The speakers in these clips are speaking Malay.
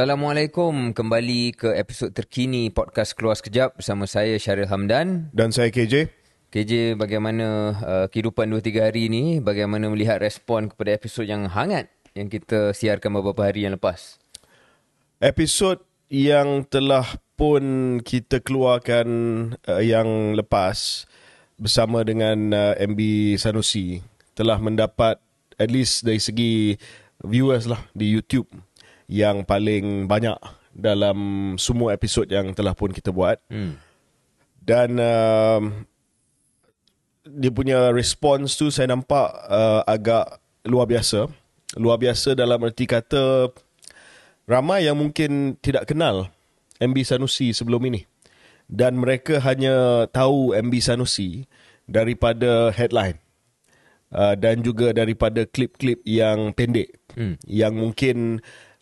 Assalamualaikum, kembali ke episod terkini podcast Keluar Sekejap bersama saya Syaril Hamdan. Dan saya KJ. KJ, bagaimana uh, kehidupan 2-3 hari ini, bagaimana melihat respon kepada episod yang hangat yang kita siarkan beberapa hari yang lepas? Episod yang telah pun kita keluarkan uh, yang lepas bersama dengan uh, MB Sanusi telah mendapat at least dari segi viewers lah di YouTube yang paling banyak dalam semua episod yang telah pun kita buat. Hmm. Dan uh, dia punya response tu saya nampak uh, agak luar biasa. Luar biasa dalam erti kata ramai yang mungkin tidak kenal MB Sanusi sebelum ini. Dan mereka hanya tahu MB Sanusi daripada headline. Uh, dan juga daripada klip-klip yang pendek. Hmm. Yang mungkin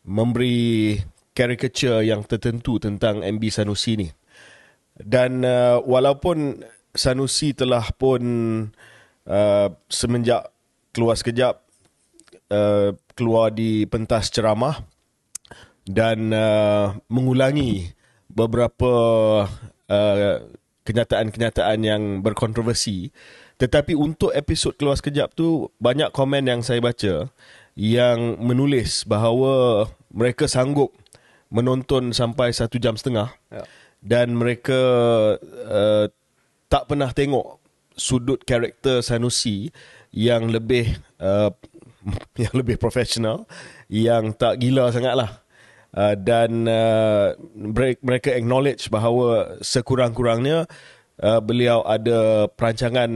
memberi caricature yang tertentu tentang MB Sanusi ni. Dan uh, walaupun Sanusi telah pun uh, semenjak keluar sekejap uh, keluar di pentas ceramah dan uh, mengulangi beberapa uh, kenyataan-kenyataan yang berkontroversi tetapi untuk episod keluar sekejap tu banyak komen yang saya baca yang menulis bahawa mereka sanggup menonton sampai satu jam setengah ya. dan mereka uh, tak pernah tengok sudut karakter Sanusi yang lebih uh, yang lebih profesional yang tak gila sangatlah uh, dan uh, mereka acknowledge bahawa sekurang-kurangnya uh, beliau ada perancangan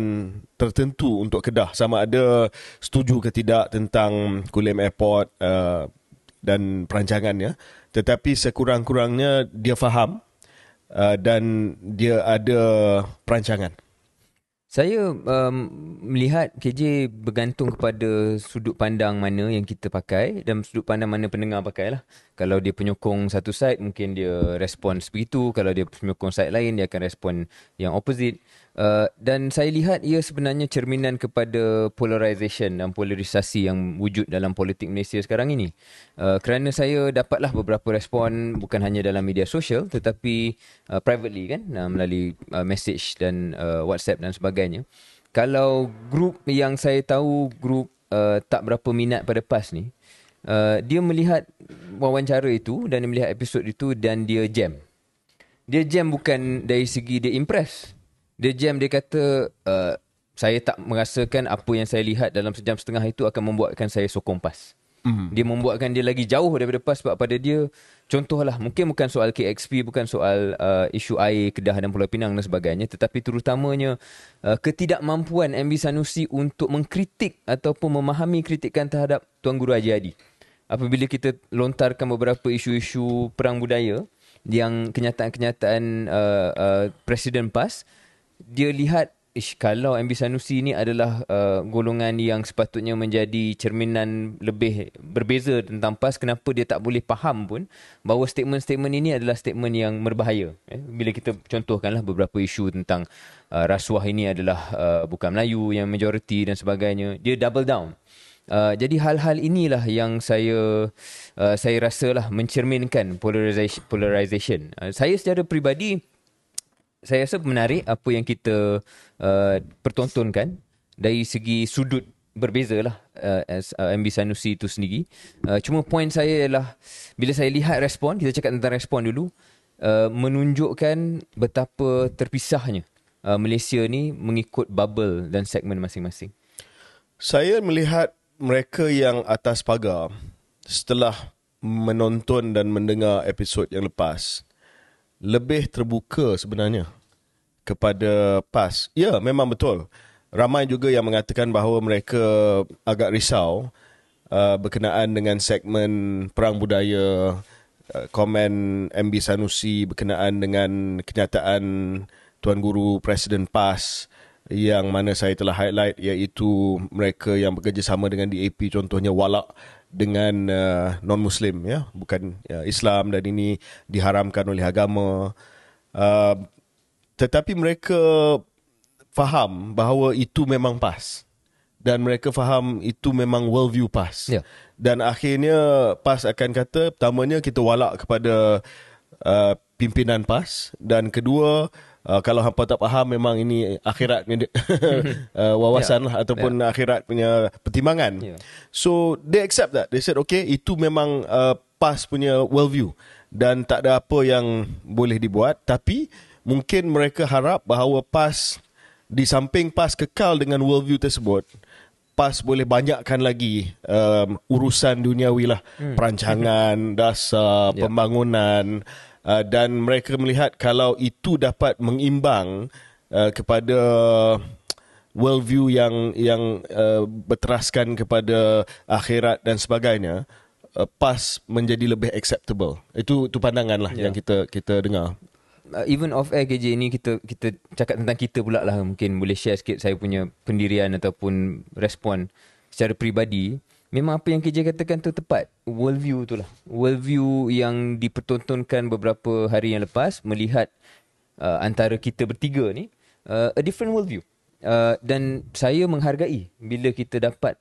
tertentu untuk Kedah sama ada setuju ke tidak tentang Kulim Airport uh, dan perancangannya tetapi sekurang-kurangnya dia faham uh, dan dia ada perancangan saya um, melihat KJ bergantung kepada sudut pandang mana yang kita pakai dan sudut pandang mana pendengar pakai lah. Kalau dia penyokong satu side, mungkin dia respon begitu. Kalau dia penyokong side lain, dia akan respon yang opposite. Uh, dan saya lihat ia sebenarnya cerminan kepada polarisation dan polarisasi yang wujud dalam politik Malaysia sekarang ini. Uh, kerana saya dapatlah beberapa respon bukan hanya dalam media sosial tetapi uh, privately kan uh, melalui uh, message dan uh, WhatsApp dan sebagainya. Kalau grup yang saya tahu grup uh, tak berapa minat pada PAS ni, uh, dia melihat wawancara itu dan dia melihat episod itu dan dia jam. Dia jam bukan dari segi dia impress dia jam dia kata uh, saya tak merasakan apa yang saya lihat dalam sejam setengah itu akan membuatkan saya sokong PAS. Mm-hmm. Dia membuatkan dia lagi jauh daripada PAS sebab pada dia contohlah mungkin bukan soal KXP bukan soal uh, isu air Kedah dan Pulau Pinang dan sebagainya tetapi terutamanya uh, ketidakmampuan MB Sanusi untuk mengkritik ataupun memahami kritikan terhadap Tuan Guru Haji Adi. Apabila kita lontarkan beberapa isu-isu perang budaya yang kenyataan-kenyataan uh, uh, Presiden PAS dia lihat Ish, kalau MB Sanusi ni adalah uh, golongan yang sepatutnya menjadi cerminan lebih berbeza tentang PAS, kenapa dia tak boleh faham pun bahawa statement-statement ini adalah statement yang berbahaya. Eh? Bila kita contohkanlah beberapa isu tentang uh, rasuah ini adalah uh, bukan Melayu yang majoriti dan sebagainya, dia double down. Uh, jadi hal-hal inilah yang saya uh, saya rasalah mencerminkan polarization. polarization. Uh, saya secara peribadi saya rasa menarik apa yang kita uh, pertontonkan dari segi sudut berbeza lah uh, uh, MB Sanusi itu sendiri. Uh, cuma poin saya ialah bila saya lihat respon, kita cakap tentang respon dulu, uh, menunjukkan betapa terpisahnya uh, Malaysia ni mengikut bubble dan segmen masing-masing. Saya melihat mereka yang atas pagar setelah menonton dan mendengar episod yang lepas, lebih terbuka sebenarnya kepada PAS. Ya, memang betul. Ramai juga yang mengatakan bahawa mereka agak risau uh, berkenaan dengan segmen perang budaya, uh, komen MB Sanusi berkenaan dengan kenyataan Tuan Guru Presiden PAS yang mana saya telah highlight iaitu mereka yang bekerjasama dengan DAP contohnya walak dengan uh, non-Muslim ya bukan uh, Islam dan ini diharamkan oleh agama uh, tetapi mereka faham bahawa itu memang pas dan mereka faham itu memang worldview PAS. Ya. Dan akhirnya PAS akan kata pertamanya kita walak kepada uh, pimpinan PAS dan kedua uh, kalau hampa tak faham memang ini akhirat punya uh, wawasan lah ataupun akhirat punya pertimbangan. Ya. So they accept that. They said okay itu memang uh, PAS punya worldview dan tak ada apa yang boleh dibuat tapi mungkin mereka harap bahawa PAS di samping PAS kekal dengan worldview tersebut PAS boleh banyakkan lagi um, urusan duniawi lah hmm. perancangan dasar Ya. pembangunan uh, dan mereka melihat kalau itu dapat mengimbang uh, kepada worldview yang yang uh, berteraskan kepada akhirat dan sebagainya uh, PAS menjadi lebih acceptable. Itu itu pandangan lah Ya. yang kita kita dengar. Uh, even off air KJ ni kita kita cakap tentang kita pula lah. Mungkin boleh share sikit saya punya pendirian ataupun respon secara peribadi memang apa yang KJ katakan tu tepat. Worldview tu lah. Worldview yang dipertontonkan beberapa hari yang lepas melihat uh, antara kita bertiga ni uh, a different worldview. Uh, dan saya menghargai bila kita dapat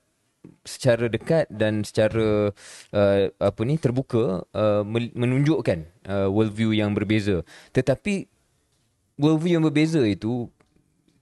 secara dekat dan secara uh, apa ni terbuka uh, menunjukkan uh, worldview yang berbeza. Tetapi worldview yang berbeza itu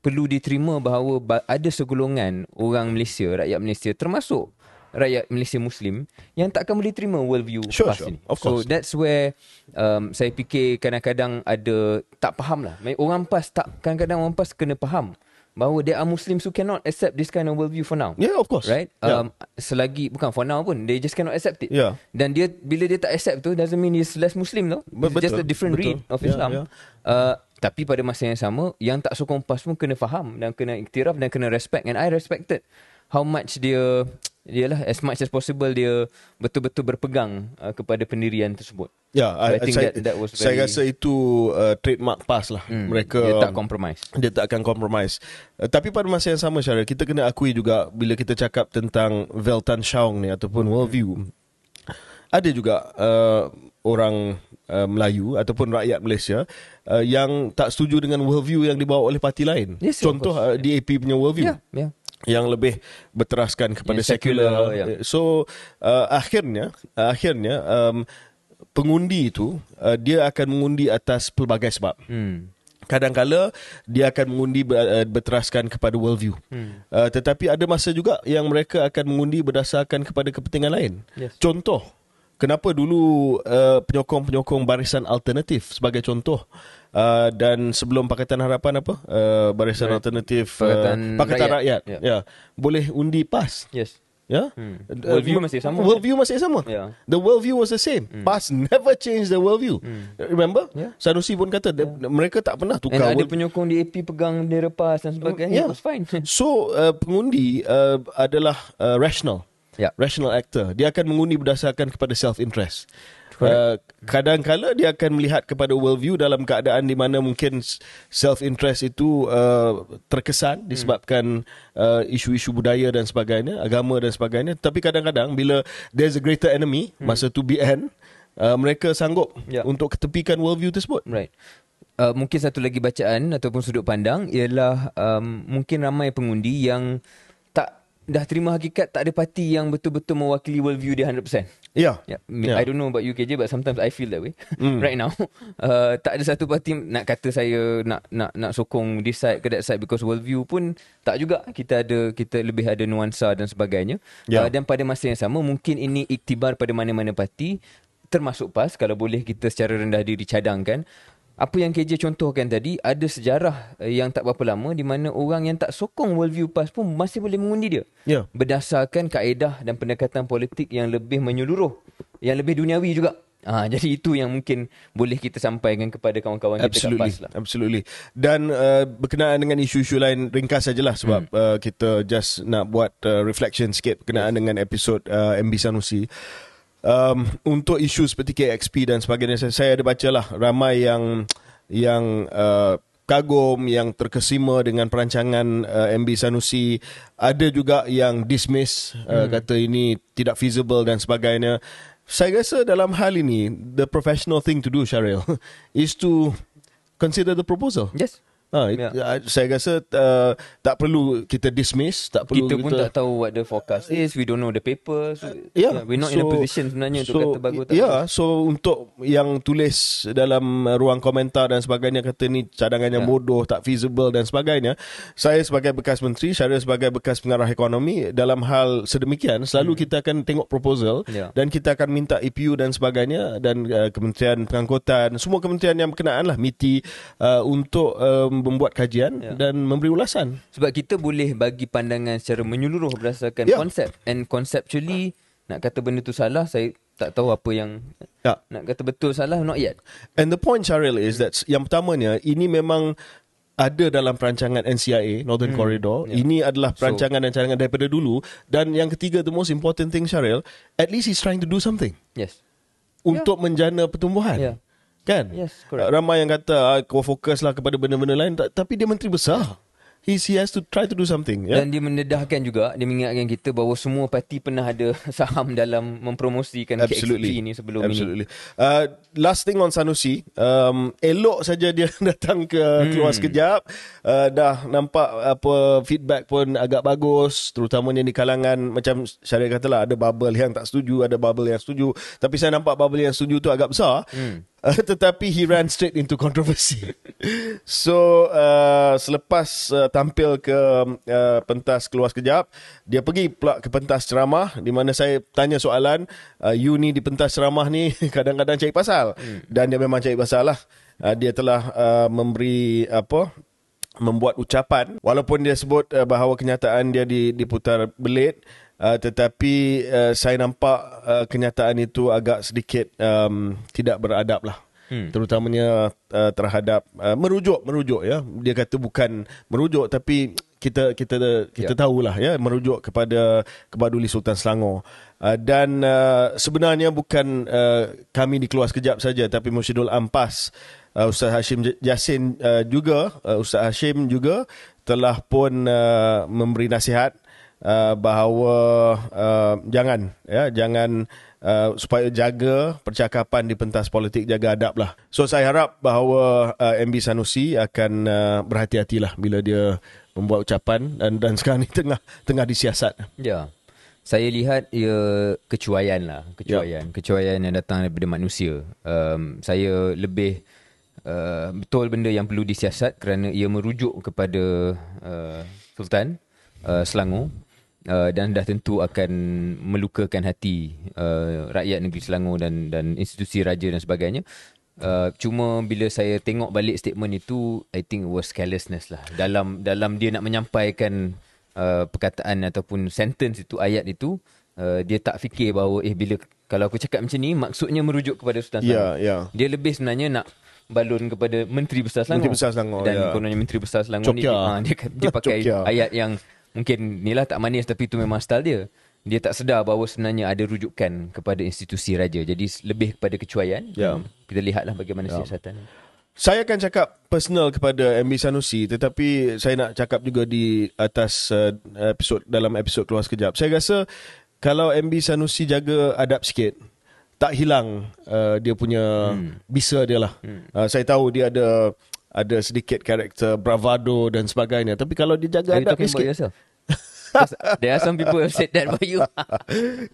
perlu diterima bahawa ba- ada segolongan orang Malaysia, rakyat Malaysia termasuk rakyat Malaysia Muslim yang takkan boleh terima worldview Sure, PAS sure. ini. Of So course. that's where um, saya fikir kadang-kadang ada tak faham lah. Orang PAS tak kadang-kadang orang PAS kena faham bahawa there are Muslims who cannot accept this kind of worldview for now. yeah of course Right? yeah. Um, selagi bukan for now pun they just cannot accept it. Yeah. Dan dia bila dia tak accept tu doesn't mean he's less Muslim. Be- It's just betul, a different betul. read of Yeah, Islam. yeah. Uh, tapi pada masa yang sama yang tak sokong PAS pun kena faham dan kena iktiraf dan kena respect and I respected how much dia dia lah as much as possible dia betul-betul berpegang uh, kepada pendirian tersebut. Ya, So I think saya, that- that was saya very- rasa itu uh, trademark PAS lah. Hmm, Mereka dia tak compromise. dia tak akan compromise. Uh, tapi pada masa yang sama Syaril, kita kena akui juga bila kita cakap tentang Veltan Shaung ni ataupun worldview. Ada juga uh, orang uh, Melayu ataupun rakyat Malaysia uh, yang tak setuju dengan worldview yang dibawa oleh parti lain. Yes, Contoh uh, DAP punya worldview Ya, ya. Yang lebih berteraskan kepada Yang sekular, sekular. ya. So uh, akhirnya akhirnya um, pengundi itu uh, dia akan mengundi atas pelbagai sebab. Hmm. Kadang-kala dia akan mengundi ber, uh, berteraskan kepada worldview. Hmm. Uh, tetapi ada masa juga yang mereka akan mengundi berdasarkan kepada kepentingan lain. Yes. Contoh, kenapa dulu uh, penyokong-penyokong barisan alternatif sebagai contoh uh, dan sebelum Pakatan Harapan apa? Uh, barisan Right. alternatif Pakatan uh, Pakatan Rakyat. Rakyat. Ya. Ya. Boleh undi PAS. Yes. Ya. Hmm. Uh, Worldview masih sama. Worldview masih sama. Ya. The worldview was the same. PAS never changed the worldview. Remember? Ya. Sanusi pun kata yeah. mereka tak pernah And tukar ada world- penyokong DAP pegang bendera PAS dan sebagainya. Yeah. It was fine. So uh, pengundi uh, adalah uh, rational. Ya. Rational actor. Dia akan mengundi berdasarkan kepada self-interest. Uh, kadang-kala dia akan melihat kepada worldview dalam keadaan di mana mungkin s- self-interest itu uh, terkesan disebabkan uh, isu-isu budaya dan sebagainya, agama dan sebagainya. Tapi kadang-kadang bila there's a greater enemy, masa tu BN, uh, mereka sanggup Ya. untuk ketepikan worldview tersebut. Right. Uh, mungkin satu lagi bacaan ataupun sudut pandang ialah um, mungkin ramai pengundi yang tak dah terima hakikat tak ada parti yang betul-betul mewakili worldview dia 100%. Ya. Yeah, Ya. I don't know about UKJ but sometimes I feel that way Mm. right now. Uh, tak ada satu parti nak kata saya nak nak nak sokong this side ke that side because worldview pun tak juga. Kita ada kita lebih ada nuansa dan sebagainya. Ya. Uh, dan pada masa yang sama mungkin ini iktibar pada mana-mana parti termasuk PAS kalau boleh kita secara rendah diri cadangkan apa yang KJ contohkan tadi ada sejarah eh, yang tak berapa lama di mana orang yang tak sokong worldview PAS pun masih boleh mengundi dia Ya. berdasarkan kaedah dan pendekatan politik yang lebih menyeluruh, yang lebih duniawi juga. Ah, jadi itu yang mungkin boleh kita sampaikan kepada kawan-kawan kita Absolutely, kat PAS lah. absolutely. Dan uh, berkenaan dengan isu-isu lain ringkas sajalah sebab hmm. uh, kita just nak buat uh, reflection sikit berkenaan yes. dengan episod uh, MB Sanusi. Um, untuk isu seperti KXP dan sebagainya saya, saya ada bacalah ramai yang yang uh, kagum yang terkesima dengan perancangan uh, MB Sanusi. Ada juga yang dismiss uh, kata ini tidak feasible dan sebagainya. Saya rasa dalam hal ini the professional thing to do Syaril is to consider the proposal. Yes. Ha, yeah. Ya. Saya rasa uh, tak perlu kita dismiss, tak perlu Kita pun tak tahu what the forecast is. We don't know the paper. So, Yeah, we're not in a so- position sebenarnya untuk kata bagus tak Ya, bagus. so untuk yang tulis dalam uh, ruang komentar dan sebagainya kata ni cadangan yang Ya. bodoh, tak feasible dan sebagainya. Saya sebagai bekas menteri, saya sebagai bekas pengarah ekonomi dalam hal sedemikian selalu kita akan tengok proposal Hmm. Ya. dan kita akan minta EPU dan sebagainya dan uh, Kementerian Pengangkutan, semua kementerian yang berkenaan lah MITI uh, untuk um, membuat kajian Ya. dan memberi ulasan. Sebab kita boleh bagi pandangan secara menyeluruh berdasarkan Ya. konsep. And conceptually, nak kata benda tu salah, saya tak tahu apa yang... Ya. Nak kata betul salah, not yet. And the point Syaril is that yang pertamanya ini memang ada dalam perancangan NCIA Northern Hmm. Corridor. Yeah. Ini adalah perancangan dan cadangan daripada dulu dan yang ketiga the most important thing Syaril, at least he's trying to do something Yes. untuk menjana pertumbuhan. Yeah. Kan? Yes, correct. Ramai yang kata ah, kau fokuslah kepada benda-benda lain Ta- tapi dia menteri besar. He's, he has to try to do something. Yeah? Dan dia mendedahkan juga, dia mengingatkan kita bahawa semua parti pernah ada saham dalam mempromosikan Absolutely. KXP ini sebelum Absolutely. ini. Uh, last thing on Sanusi, um, elok saja dia datang ke Hmm. keluar sekejap. Uh, dah nampak apa feedback pun agak bagus, terutamanya di kalangan macam Syaril katalah ada bubble yang tak setuju, ada bubble yang setuju. Tapi saya nampak bubble yang setuju tu agak besar. Hmm. Uh, tetapi he ran straight into controversy. so uh, selepas uh, tampil ke uh, pentas keluar sekejap, dia pergi pula ke pentas ceramah di mana saya tanya soalan, uh, you ni di pentas ceramah ni kadang-kadang cari pasal. Hmm. Dan dia memang cari pasal lah. Uh, dia telah uh, memberi apa membuat ucapan walaupun dia sebut uh, bahawa kenyataan dia di, diputar belit uh, tetapi uh, saya nampak uh, kenyataan itu agak sedikit um, tidak beradab lah Hmm. terutamanya uh, terhadap uh, merujuk merujuk ya dia kata bukan merujuk tapi kita kita kita Ya. tahulah ya merujuk kepada Kebaduli Sultan Selangor uh, dan uh, sebenarnya bukan uh, kami di keluar sekejap saja tapi Mursyidul Ampas uh, Ustaz Hashim Yassin uh, juga uh, Ustaz Hashim juga telah pun uh, memberi nasihat uh, bahawa uh, jangan ya jangan uh, supaya jaga percakapan di pentas politik jaga adab lah. So saya harap bahawa uh, MB Sanusi akan uh, berhati-hatilah bila dia membuat ucapan dan dan sekarang ni tengah tengah disiasat. Ya. Saya lihat ia kecuaian lah. Kecuaian. Kecuaian yang datang daripada manusia. Um, saya lebih uh, betul benda yang perlu disiasat kerana ia merujuk kepada uh, Sultan uh, Selangor. Uh, dan dah tentu akan melukakan hati uh, rakyat negeri Selangor dan dan institusi raja dan sebagainya. Uh, cuma bila saya tengok balik statement itu, I think it was carelessness lah. Dalam dalam dia nak menyampaikan uh, perkataan ataupun sentence itu, ayat itu, uh, dia tak fikir bahawa eh bila kalau aku cakap macam ni, maksudnya merujuk kepada Sultan Selangor. ya. Dia lebih sebenarnya nak balun kepada Menteri Besar Selangor. Menteri Besar Selangor, Dan ya. kononnya Menteri Besar Selangor ni, Cokia. ah, dia, dia pakai Cokia. ayat yang mungkin ni lah tak manis tapi itu memang style dia. Dia tak sedar bahawa sebenarnya ada rujukan kepada institusi raja. Jadi lebih kepada kecuaian. Ya. Kita lihatlah bagaimana siasatan. Saya akan cakap personal kepada MB Sanusi tetapi saya nak cakap juga di atas uh, episod dalam episod keluar sekejap. Saya rasa kalau MB Sanusi jaga adab sikit tak hilang uh, dia punya hmm. bisa dia lah. Hmm. Uh, saya tahu dia ada ada sedikit karakter bravado dan sebagainya tapi kalau dia jaga Are adab dia sikit There are some people who have said that about you.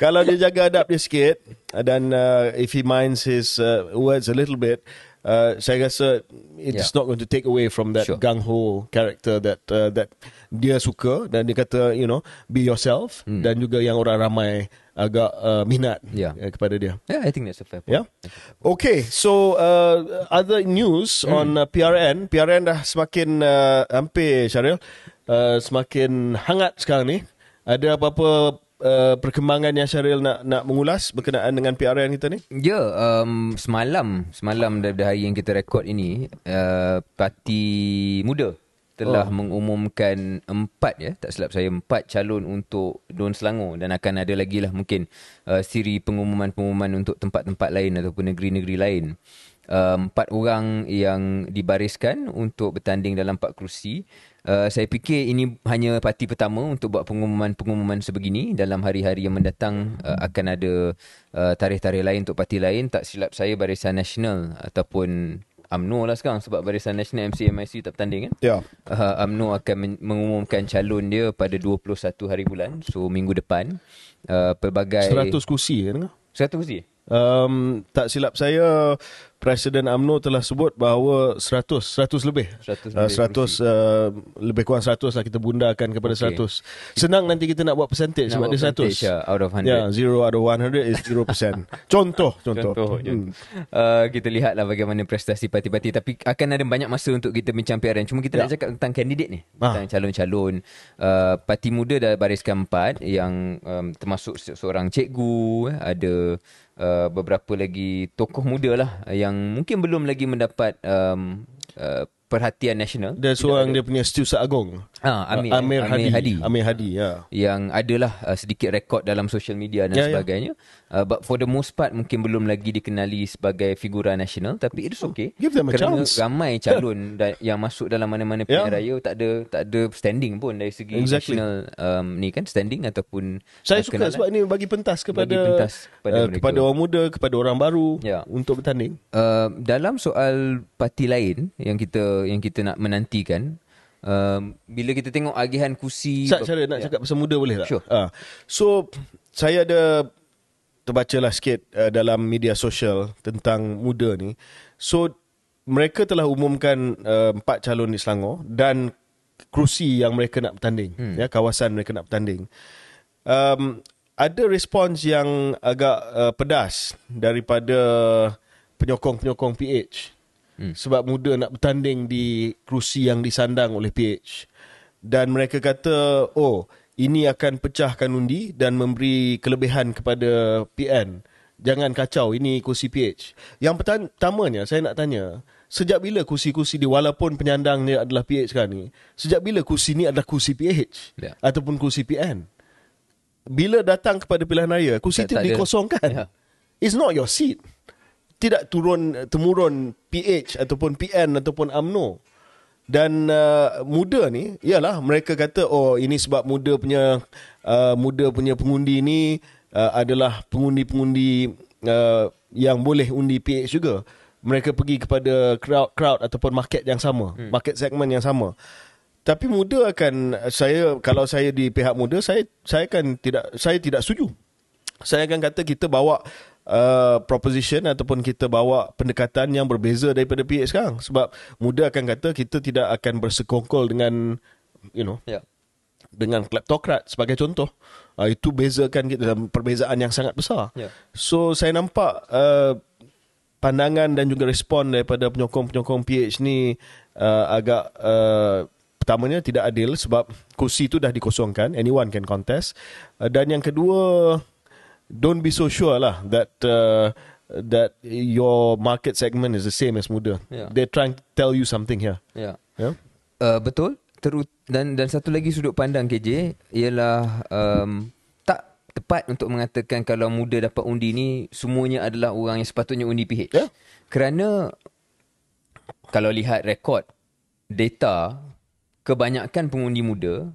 kalau dia jaga adab dia sikit dan uh, if he minds his uh, words a little bit uh, saya rasa it's Yeah. not going to take away from that Sure. gung ho character that uh, that dia suka dan dia kata you know be yourself Hmm. dan juga yang orang ramai agak uh, minat Yeah. uh, kepada dia yeah, I think that's a fair point. Yeah. Okay, so uh, other news Hmm. on uh, PRN. PRN dah semakin uh, hampir Syaril uh, semakin hangat sekarang ni. Ada apa-apa uh, perkembangan yang Syaril nak nak mengulas berkenaan dengan PRN kita ni? Ya, um, semalam semalam daripada hari yang kita rekod ini, uh, Parti Muda telah oh. mengumumkan empat ya, tak silap saya empat calon untuk Don Selangor dan akan ada lagi lah mungkin uh, siri pengumuman-pengumuman untuk tempat-tempat lain ataupun negeri-negeri lain. Uh, empat orang yang dibariskan untuk bertanding dalam empat kerusi. Uh, saya fikir ini hanya parti pertama untuk buat pengumuman-pengumuman sebegini. Dalam hari-hari yang mendatang uh, akan ada uh, tarikh-tarikh lain untuk parti lain. Tak silap saya Barisan Nasional ataupun UMNO lah sekarang sebab Barisan Nasional MCMIC tak bertanding kan. Ya. Uh, UMNO akan men- mengumumkan calon dia pada 21 hari bulan. So minggu depan. Uh, pelbagai 100 kursi kan? 100 kursi. Um, tak silap saya Presiden AMNO telah sebut bahawa 100 100 lebih 100 uh, lebih 100 uh, lebih kurang 100 lah kita bundakan kepada Okey. 100 senang nanti kita nak buat percentage sebab Nak dia buat percentage 100 lah, out of 100. Ya, 0 out of 100 is 0%. contoh, contoh. Contoh. Hmm. Uh, kita lihatlah bagaimana prestasi parti-parti tapi akan ada banyak masa untuk kita bincang PRN. Cuma kita nak Ya. cakap tentang kandidat ni. Ah. Tentang calon-calon uh, parti muda dalam barisan empat yang um, termasuk se- seorang cikgu, eh, ada uh, beberapa lagi tokoh muda lah yang mungkin belum lagi mendapat um, uh, perhatian nasional. Dia seorang dia punya setiausaha agung. Ah, Amir, Amir, Amir Hadi. Hadi. Amir Hadi, ya. yang adalah uh, sedikit rekod dalam social media dan Ya, ya. sebagainya. Uh, but for the most part mungkin belum lagi dikenali sebagai figura nasional tapi it's okay. Give them a Kerana chance. ramai calon da- yang masuk dalam mana-mana pilihan Ya. raya tak ada tak ada standing pun dari segi Exactly. national um, ni kan standing ataupun uh, Saya suka kenalan. sebab ini bagi pentas kepada Bagi pentas kepada uh, mereka. kepada orang muda, kepada orang baru Ya. untuk bertanding. Uh, dalam soal parti lain yang kita yang kita nak menantikan um, bila kita tengok agihan kursi Sat, cara nak cakap pasal muda boleh tak? Sure. Ah. So, saya ada terbacalah sikit uh, dalam media sosial tentang muda ni. So, mereka telah umumkan uh, empat calon di Selangor dan kerusi yang mereka nak bertanding. Hmm. Ya, kawasan mereka nak bertanding. Um, ada respons yang agak uh, pedas daripada penyokong-penyokong PH. Hmm. Sebab muda nak bertanding di kerusi yang disandang oleh PH. Dan mereka kata, oh, ini akan pecahkan undi dan memberi kelebihan kepada PN. Jangan kacau, ini kursi PH. Yang pertamanya, saya nak tanya, sejak bila kursi-kursi di walaupun penyandang ni adalah PH sekarang ni, sejak bila kursi ni adalah kursi PH? Ya. Ataupun kursi PN? Bila datang kepada pilihan raya, kursi Tak- itu tak dikosongkan. Ya. It's not your seat. Tidak turun temurun PH ataupun PN ataupun AMNO. Dan uh, muda ni, ialah mereka kata oh ini sebab muda punya uh, muda punya pengundi ni uh, adalah pengundi-pengundi uh, yang boleh undi PH juga. Mereka pergi kepada crowd crowd ataupun market yang sama, hmm. market segment yang sama. Tapi muda akan saya kalau saya di pihak muda saya saya akan tidak saya tidak setuju. Saya akan kata kita bawa uh, proposition ataupun kita bawa pendekatan yang berbeza daripada PH sekarang sebab muda akan kata kita tidak akan bersekongkol dengan you know Ya. dengan kleptokrat sebagai contoh. Uh, itu bezakan kita dalam perbezaan yang sangat besar. Ya. So saya nampak uh, pandangan dan juga respon daripada penyokong-penyokong PH ni uh, agak uh, pertamanya tidak adil sebab kursi itu dah dikosongkan anyone can contest uh, dan yang kedua don't be so sure lah that uh, that your market segment is the same as muda Yeah. they're trying to tell you something here Ya. yeah? Uh, betul. Terut dan dan satu lagi sudut pandang KJ ialah um, tak tepat untuk mengatakan kalau muda dapat undi ni semuanya adalah orang yang sepatutnya undi PH. Ya. Kerana kalau lihat rekod data kebanyakan pengundi muda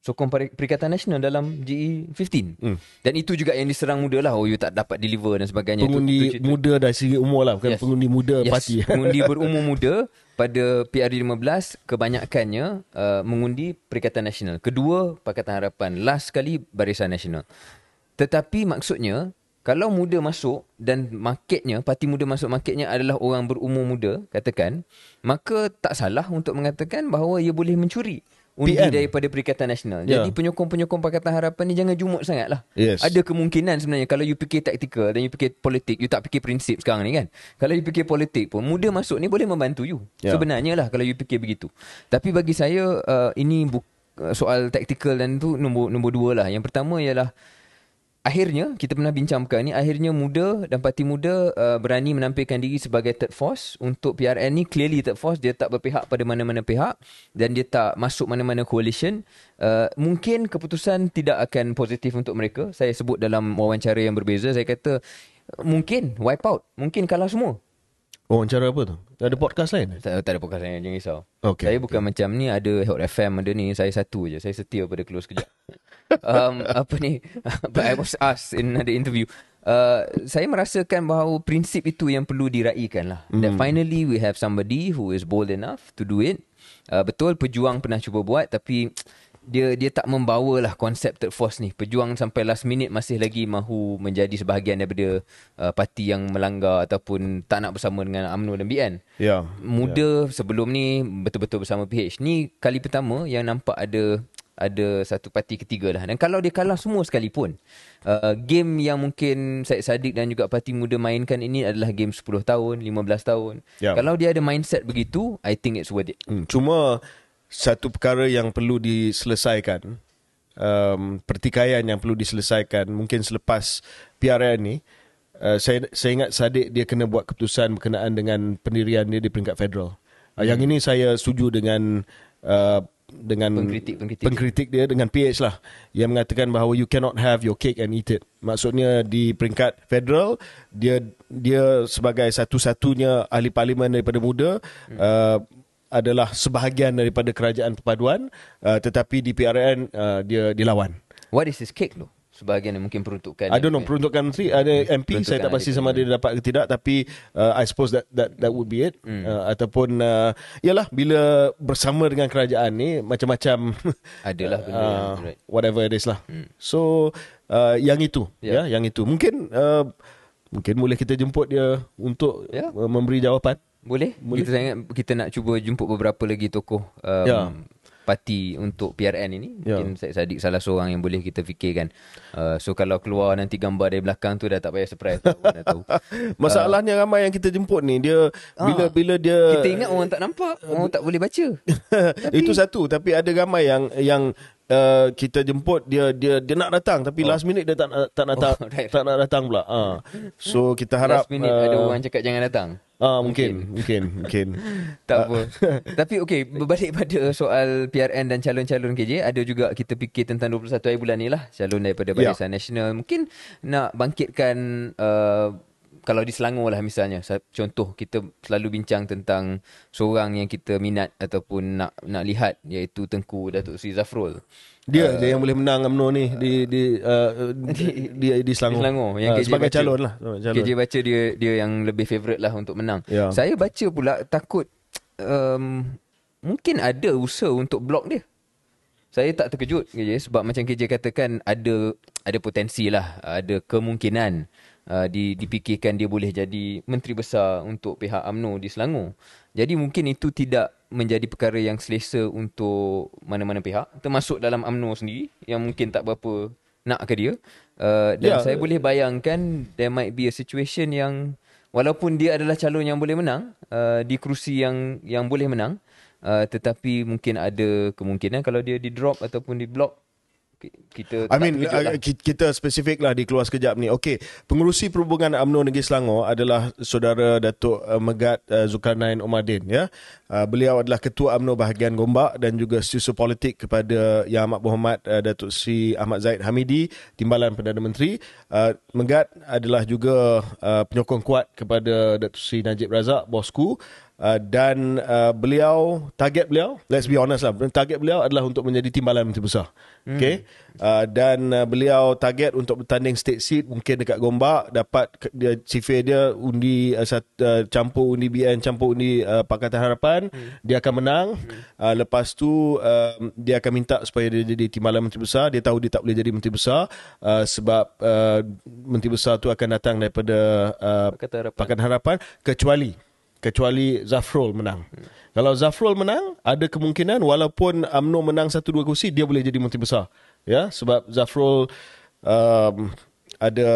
sokong Peri- Perikatan Nasional dalam GE 15. Hmm. Dan itu juga yang diserang muda lah. Oh, you tak dapat deliver dan sebagainya. Itu- pengundi itu cerita- muda dari segi umur lah bukan Yes. pengundi muda yes, parti mengundi berumur muda pada PRD 15 kebanyakannya uh, mengundi Perikatan Nasional. Kedua Pakatan Harapan, last sekali Barisan Nasional. Tetapi maksudnya kalau muda masuk dan marketnya, parti muda masuk marketnya adalah orang berumur muda, katakan, maka tak salah untuk mengatakan bahawa ia boleh mencuri undi PN. daripada Perikatan Nasional. Ya. Jadi penyokong-penyokong Pakatan Harapan ni jangan jumut sangat lah. Yes. Ada kemungkinan sebenarnya kalau you fikir taktikal dan you fikir politik, you tak fikir prinsip sekarang ni kan. Kalau you fikir politik pun, muda masuk ni boleh membantu you. Ya. Sebenarnya lah kalau you fikir begitu. Tapi bagi saya, uh, ini bu- uh, soal taktikal dan tu nombor nombor dua lah. Yang pertama ialah akhirnya kita pernah bincang perkara ni akhirnya muda dan parti muda uh, berani menampilkan diri sebagai third force. Untuk PRN ni clearly third force dia tak berpihak pada mana-mana pihak dan dia tak masuk mana-mana coalition. Uh, mungkin keputusan tidak akan positif untuk mereka. Saya sebut dalam wawancara yang berbeza saya kata mungkin wipe out. Mungkin kalah semua oh cara apa tu ada podcast lain tak, tak ada podcast saya jangan risau Okay, saya bukan macam ni ada Hot FM ada ni saya satu je saya setia pada close kejap um, apa ni? But I was asked in another interview. Uh, saya merasakan bahawa prinsip itu yang perlu diraikan lah. Mm. That finally we have somebody who is bold enough to do it. Uh, betul pejuang pernah cuba buat tapi dia dia tak membawa lah konsep third force ni. Pejuang sampai last minute masih lagi mahu menjadi sebahagian daripada uh, parti yang melanggar ataupun tak nak bersama dengan UMNO dan BN. Ya. Yeah. Muda yeah. sebelum ni betul-betul bersama PH. Ni kali pertama yang nampak ada ada satu parti ketiga lah. Dan kalau dia kalah semua sekalipun, uh, game yang mungkin Syed Saddiq dan juga parti muda mainkan ini adalah game 10 tahun, 15 tahun. Yeah. Kalau dia ada mindset begitu, I think it's worth it. Hmm. Cuma satu perkara yang perlu diselesaikan, um, pertikaian yang perlu diselesaikan mungkin selepas PRN ni, uh, saya, saya ingat Saddiq dia kena buat keputusan berkenaan dengan pendirian dia di peringkat federal. Uh, Yang ini saya setuju dengan uh, dengan pengkritik, pengkritik. pengkritik dia dengan PH lah yang mengatakan bahawa you cannot have your cake and eat it. Maksudnya di peringkat federal dia dia sebagai satu-satunya ahli parlimen daripada muda hmm. uh, adalah sebahagian daripada kerajaan perpaduan uh, tetapi di PRN uh, dia dilawan. What is his cake tu? sebahagian yang mungkin peruntukan. I don't know peruntukan menteri ada MP saya tak pasti sama dia dapat ke tidak tapi uh, I suppose that that that would be it hmm. uh, ataupun uh, yalah bila bersama dengan kerajaan ni macam-macam adalah benda uh, right. whatever it is lah. Hmm. So uh, yang itu yeah. ya yang itu mungkin uh, mungkin boleh kita jemput dia untuk yeah. uh, memberi jawapan. Boleh. boleh. Kita ingat kita nak cuba jemput beberapa lagi tokoh um, yeah parti untuk PRN ini ya. mungkin Syed Saddiq salah seorang yang boleh kita fikirkan uh, so kalau keluar nanti gambar dari belakang tu dah tak payah surprise tahu, dah tahu. masalahnya uh, ramai yang kita jemput ni dia uh, bila bila dia kita ingat orang tak nampak orang tak boleh baca tapi, itu satu tapi ada ramai yang yang Uh, kita jemput dia dia dia nak datang tapi oh. last minute dia tak tak nak oh, right. tak nak datang pula. Uh. So kita harap last minute uh, ada orang cakap jangan datang. Ah mungkin mungkin mungkin. tak apa. Tapi okey berbalik pada soal PRN dan calon-calon KJ ada juga kita fikir tentang 21 hari bulan ni lah calon daripada ya. Barisan yeah. Nasional mungkin nak bangkitkan uh, kalau di Selangor lah misalnya contoh kita selalu bincang tentang seorang yang kita minat ataupun nak nak lihat iaitu Tengku Datuk Sri Zafrul. Dia uh, dia yang boleh menang UMNO ni di di uh, di, di, di Selangor. Di Selangor yang uh, sebagai baca, calon lah. Calon. KJ baca dia dia yang lebih favourite lah untuk menang. Yeah. Saya baca pula takut um, mungkin ada usaha untuk blok dia. Saya tak terkejut KJ sebab macam KJ katakan ada ada potensi lah, ada kemungkinan uh, di, dipikirkan dia boleh jadi menteri besar untuk pihak AMNO di Selangor. Jadi mungkin itu tidak menjadi perkara yang selesa untuk mana-mana pihak termasuk dalam AMNO sendiri yang mungkin tak berapa nak ke dia. Uh, dan yeah. saya boleh bayangkan there might be a situation yang walaupun dia adalah calon yang boleh menang uh, di kerusi yang yang boleh menang uh, tetapi mungkin ada kemungkinan kalau dia di drop ataupun di block kita I mean uh, lah. kita spesifik lah di keluar sekejap ni. Okey, pengurusi perhubungan UMNO Negeri Selangor adalah saudara Datuk uh, Megat uh, Zulkarnain Omadin ya. Uh, beliau adalah ketua UMNO bahagian Gombak dan juga setiausaha politik kepada Yang Amat Berhormat uh, Datuk Sri Ahmad Zaid Hamidi, Timbalan Perdana Menteri. Uh, Megat adalah juga uh, penyokong kuat kepada Datuk Sri Najib Razak, bosku. Uh, dan uh, beliau target beliau let's be honest lah target beliau adalah untuk menjadi timbalan menteri besar Hmm. Okay. Uh, dan uh, beliau target untuk bertanding state seat mungkin dekat Gombak dapat dia CV dia undi uh, sat, uh, campur undi BN campur undi uh, Pakatan Harapan hmm. dia akan menang hmm. uh, lepas tu uh, dia akan minta supaya dia jadi timbalan menteri besar dia tahu dia tak boleh jadi menteri besar uh, sebab uh, menteri besar tu akan datang daripada uh, Pakatan, Harapan. Pakatan Harapan kecuali kecuali Zafrul menang. Hmm. Kalau Zafrul menang, ada kemungkinan walaupun UMNO menang satu dua kursi, dia boleh jadi menteri besar. Ya, sebab Zafrul um, ada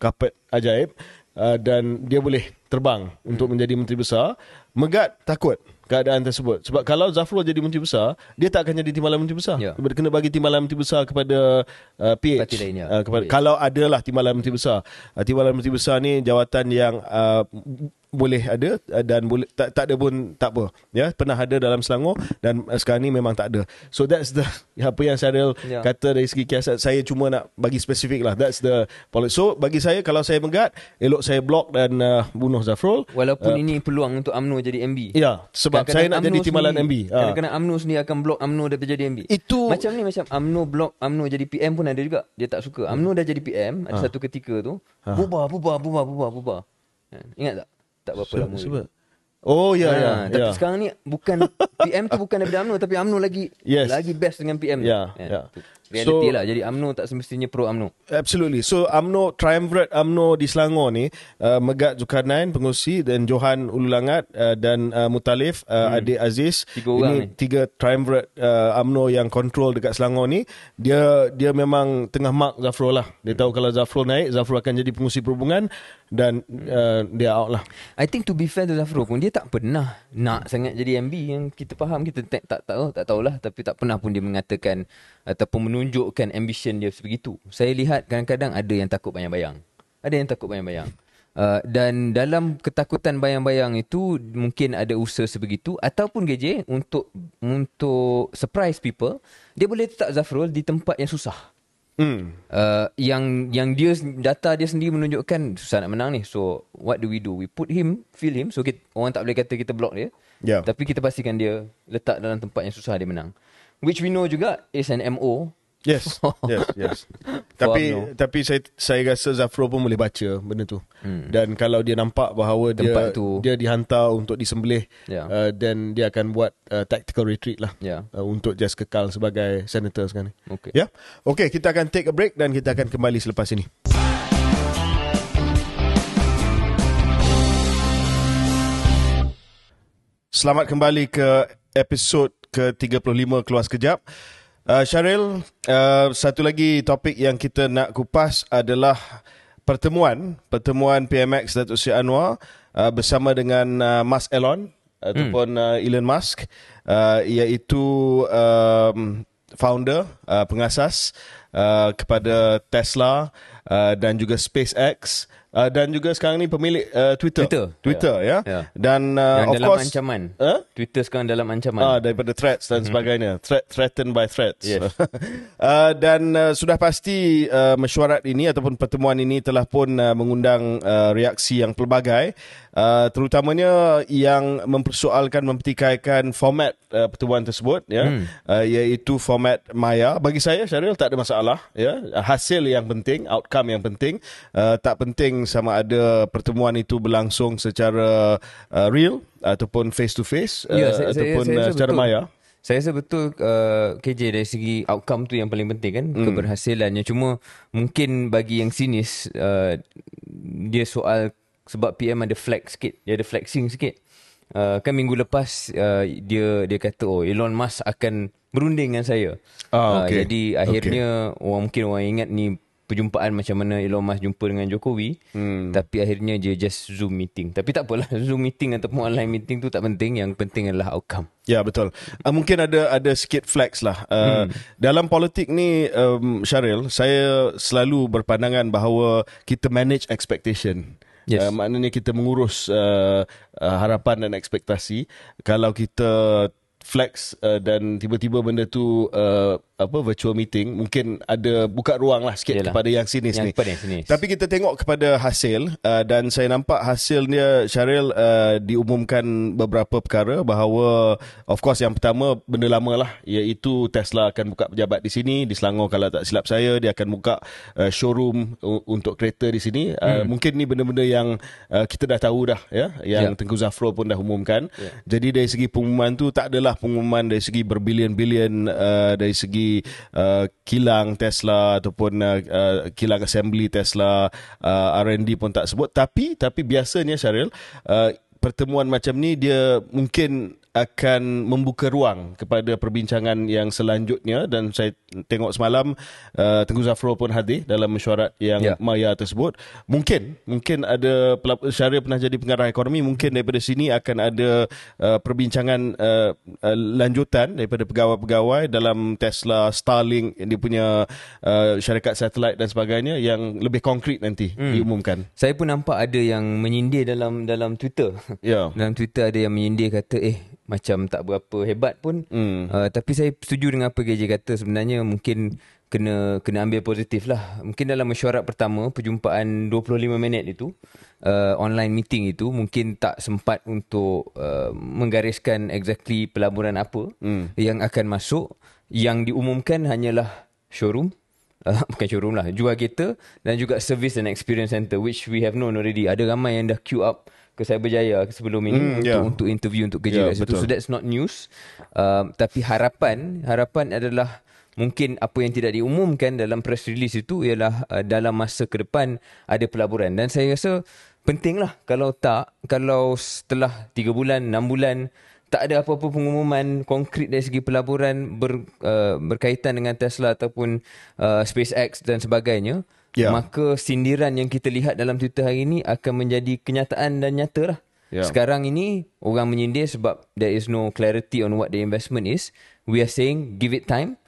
kapet ajaib uh, dan dia boleh terbang hmm. untuk menjadi menteri besar. Megat takut keadaan tersebut. Sebab kalau Zafrul jadi menteri besar, dia tak akan jadi timbalan menteri besar. Ya. Dia kena bagi timbalan menteri besar kepada uh, PH. Parti lainnya. Uh, kepada, kalau adalah timbalan menteri besar. Uh, timbalan menteri besar ni jawatan yang uh, boleh ada uh, dan boleh tak tak ada pun tak apa ya pernah ada dalam Selangor dan uh, sekarang ni memang tak ada so that's the apa yang saya yeah. kata dari segi kiasat saya cuma nak bagi spesifik lah that's the policy so bagi saya kalau saya megat elok saya block dan uh, bunuh Zafrul. Walaupun uh, ini peluang untuk UMNO jadi MB. Ya, sebab saya nak jadi timbalan MB. Ha. Kadang-kadang UMNO sendiri akan blok UMNO daripada jadi MB. Itu macam ni macam UMNO blok UMNO jadi PM pun ada juga. Dia tak suka. UMNO dah jadi PM ada ha. satu ketika tu, ha. bubar, bubar, bubar, bubar, bubar. Ingat tak? Tak berapa lama. Sebab Oh ya ha, ya. Tapi ya. sekarang ni bukan PM tu bukan daripada UMNO tapi UMNO lagi yes. lagi best dengan PM. Ya. Ya. ya. Reality so, lah. Jadi UMNO tak semestinya pro UMNO. Absolutely. So UMNO, triumvirate UMNO di Selangor ni, uh, Megat Zulkarnain, pengusi dan Johan Ululangat uh, dan uh, Mutalif, uh, hmm. adik Aziz. Tiga orang ini. Tiga triumvirate uh, UMNO yang control dekat Selangor ni. Dia dia memang tengah mark Zafrul lah. Dia tahu kalau Zafrul naik, Zafrul akan jadi pengusi perhubungan dan uh, dia out lah. I think to be fair to Zafrul pun, dia tak pernah nak sangat jadi MB yang kita faham. Kita tak, tak tahu, tak tahulah. Tapi tak pernah pun dia mengatakan ataupun menunjukkan ambition dia sebegitu. Saya lihat kadang-kadang ada yang takut bayang-bayang. Ada yang takut bayang-bayang. Uh, dan dalam ketakutan bayang-bayang itu mungkin ada usaha sebegitu ataupun GJ untuk untuk surprise people dia boleh letak Zafrul di tempat yang susah. Hmm. Uh, yang yang dia data dia sendiri menunjukkan susah nak menang ni. So what do we do? We put him, feel him. So kita, orang tak boleh kata kita block dia. Yeah. Tapi kita pastikan dia letak dalam tempat yang susah dia menang which we know juga is an MO. Yes, yes, yes. tapi tapi saya saya rasa Zafro pun boleh baca benda tu. Hmm. Dan kalau dia nampak bahawa Tempat dia tu. dia dihantar untuk disembelih yeah. uh, then dia akan buat uh, tactical retreat lah yeah. uh, untuk just kekal sebagai senator sekarang ni. Okay. Ya. Yeah? Okay, kita akan take a break dan kita akan kembali selepas ini. Selamat kembali ke episod ke-35 keluar sekejap. Uh, Syaril, uh, satu lagi topik yang kita nak kupas adalah pertemuan pertemuan PMX Datuk Seri Anwar uh, bersama dengan uh, Mas Elon ataupun hmm. uh, Elon Musk uh, iaitu um, founder uh, pengasas uh, kepada Tesla uh, dan juga SpaceX uh, dan juga sekarang ni pemilik uh, Twitter. Twitter. Twitter ya. Yeah. Yeah. Dan uh, of dalam course ancaman. Huh? Twitter sekarang dalam ancaman. Ah daripada threats dan mm-hmm. sebagainya. Threat threatened by threats. Yes. uh, dan uh, sudah pasti uh, mesyuarat ini ataupun pertemuan ini telah pun uh, mengundang uh, reaksi yang pelbagai uh, terutamanya yang mempersoalkan mempertikaikan format uh, pertemuan tersebut ya hmm. uh, iaitu format maya bagi saya Syaril tak ada masalah ya hasil yang penting outcome yang penting uh, tak penting sama ada pertemuan itu berlangsung secara uh, real ataupun face to face ya, ataupun saya, saya, uh, secara betul. maya saya rasa betul uh, KJ dari segi outcome tu yang paling penting kan hmm. keberhasilannya cuma mungkin bagi yang sinis uh, dia soal sebab PM ada flex sikit dia ada flexing sikit uh, kan minggu lepas uh, dia dia kata oh Elon Musk akan berunding dengan saya ah, okay. uh, jadi akhirnya okay. orang mungkin orang ingat ni perjumpaan macam mana Elon Musk jumpa dengan Jokowi hmm. tapi akhirnya dia just zoom meeting tapi tak apalah zoom meeting ataupun online meeting tu tak penting yang penting adalah outcome ya betul uh, mungkin ada ada sikit flex lah uh, hmm. dalam politik ni um, Syaril saya selalu berpandangan bahawa kita manage expectation Yes. Uh, maknanya kita mengurus uh, uh, harapan dan ekspektasi. Kalau kita flex uh, dan tiba-tiba benda tu uh, apa virtual meeting mungkin ada buka ruang lah sikit Yalah. kepada yang sinis yang. Tapi kita tengok kepada hasil uh, dan saya nampak hasilnya Syaril uh, diumumkan beberapa perkara bahawa of course yang pertama benda lama lah iaitu Tesla akan buka pejabat di sini di Selangor kalau tak silap saya dia akan buka uh, showroom untuk kereta di sini. Uh, hmm. Mungkin ni benda-benda yang uh, kita dah tahu dah ya yang yeah. Tengku Zafro pun dah umumkan. Yeah. Jadi dari segi pengumuman tu tak adalah pengumuman dari segi berbilion-bilion uh, dari segi uh, kilang Tesla ataupun uh, uh, kilang assembly Tesla uh, R&D pun tak sebut. Tapi tapi biasanya Syaril uh, pertemuan macam ni dia mungkin akan membuka ruang kepada perbincangan yang selanjutnya dan saya tengok semalam uh, Tengku Zafro pun hadir dalam mesyuarat yang yeah. maya tersebut mungkin mungkin ada Syahrir pernah jadi pengarah ekonomi mungkin daripada sini akan ada uh, perbincangan uh, uh, lanjutan daripada pegawai-pegawai dalam Tesla Starlink yang dia punya uh, syarikat satelit dan sebagainya yang lebih konkret nanti hmm. diumumkan saya pun nampak ada yang menyindir dalam dalam Twitter yeah. dalam Twitter ada yang menyindir kata eh macam tak berapa hebat pun. Mm. Uh, tapi saya setuju dengan apa KJ kata sebenarnya mungkin kena kena ambil positif lah. Mungkin dalam mesyuarat pertama, perjumpaan 25 minit itu, uh, online meeting itu, mungkin tak sempat untuk uh, menggariskan exactly pelaburan apa hmm. yang akan masuk. Yang diumumkan hanyalah showroom, uh, bukan showroom lah, jual kereta dan juga service and experience center which we have known already. Ada ramai yang dah queue up ke Cyberjaya sebelum ini mm, yeah. untuk untuk interview untuk kerja yeah, kat situ. Betul. So that's not news. Uh, tapi harapan harapan adalah mungkin apa yang tidak diumumkan dalam press release itu ialah uh, dalam masa ke depan ada pelaburan dan saya rasa pentinglah kalau tak kalau setelah 3 bulan 6 bulan tak ada apa-apa pengumuman konkret dari segi pelaburan ber, uh, berkaitan dengan Tesla ataupun uh, SpaceX dan sebagainya yeah. maka sindiran yang kita lihat dalam Twitter hari ini akan menjadi kenyataan dan nyata lah yeah. sekarang ini orang menyindir sebab there is no clarity on what the investment is we are saying give it time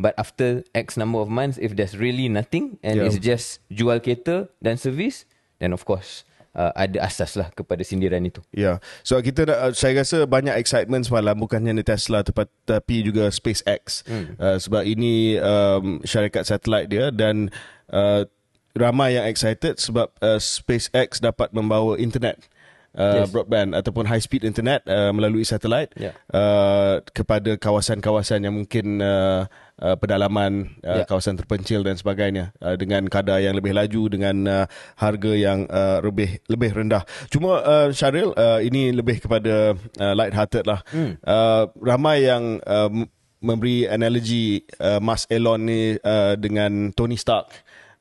But after X number of months, if there's really nothing and yeah. it's just jual kereta dan servis, then of course uh, ada asas lah kepada sindiran itu. Ya, yeah. so kita uh, saya rasa banyak excitement semalam bukan hanya Tesla tepat, tapi juga SpaceX hmm. uh, sebab ini um, syarikat satelit dia dan uh, ramai yang excited sebab uh, SpaceX dapat membawa internet uh, yes. broadband ataupun high speed internet uh, melalui satelit yeah. uh, kepada kawasan-kawasan yang mungkin uh, uh, pedalaman uh, yeah. kawasan terpencil dan sebagainya uh, dengan kadar yang lebih laju dengan uh, harga yang uh, lebih lebih rendah. Cuma uh, Syaril uh, ini lebih kepada uh, light hearted lah. Mm. Uh, ramai yang uh, memberi analogi uh, Mas Elon ni uh, dengan Tony Stark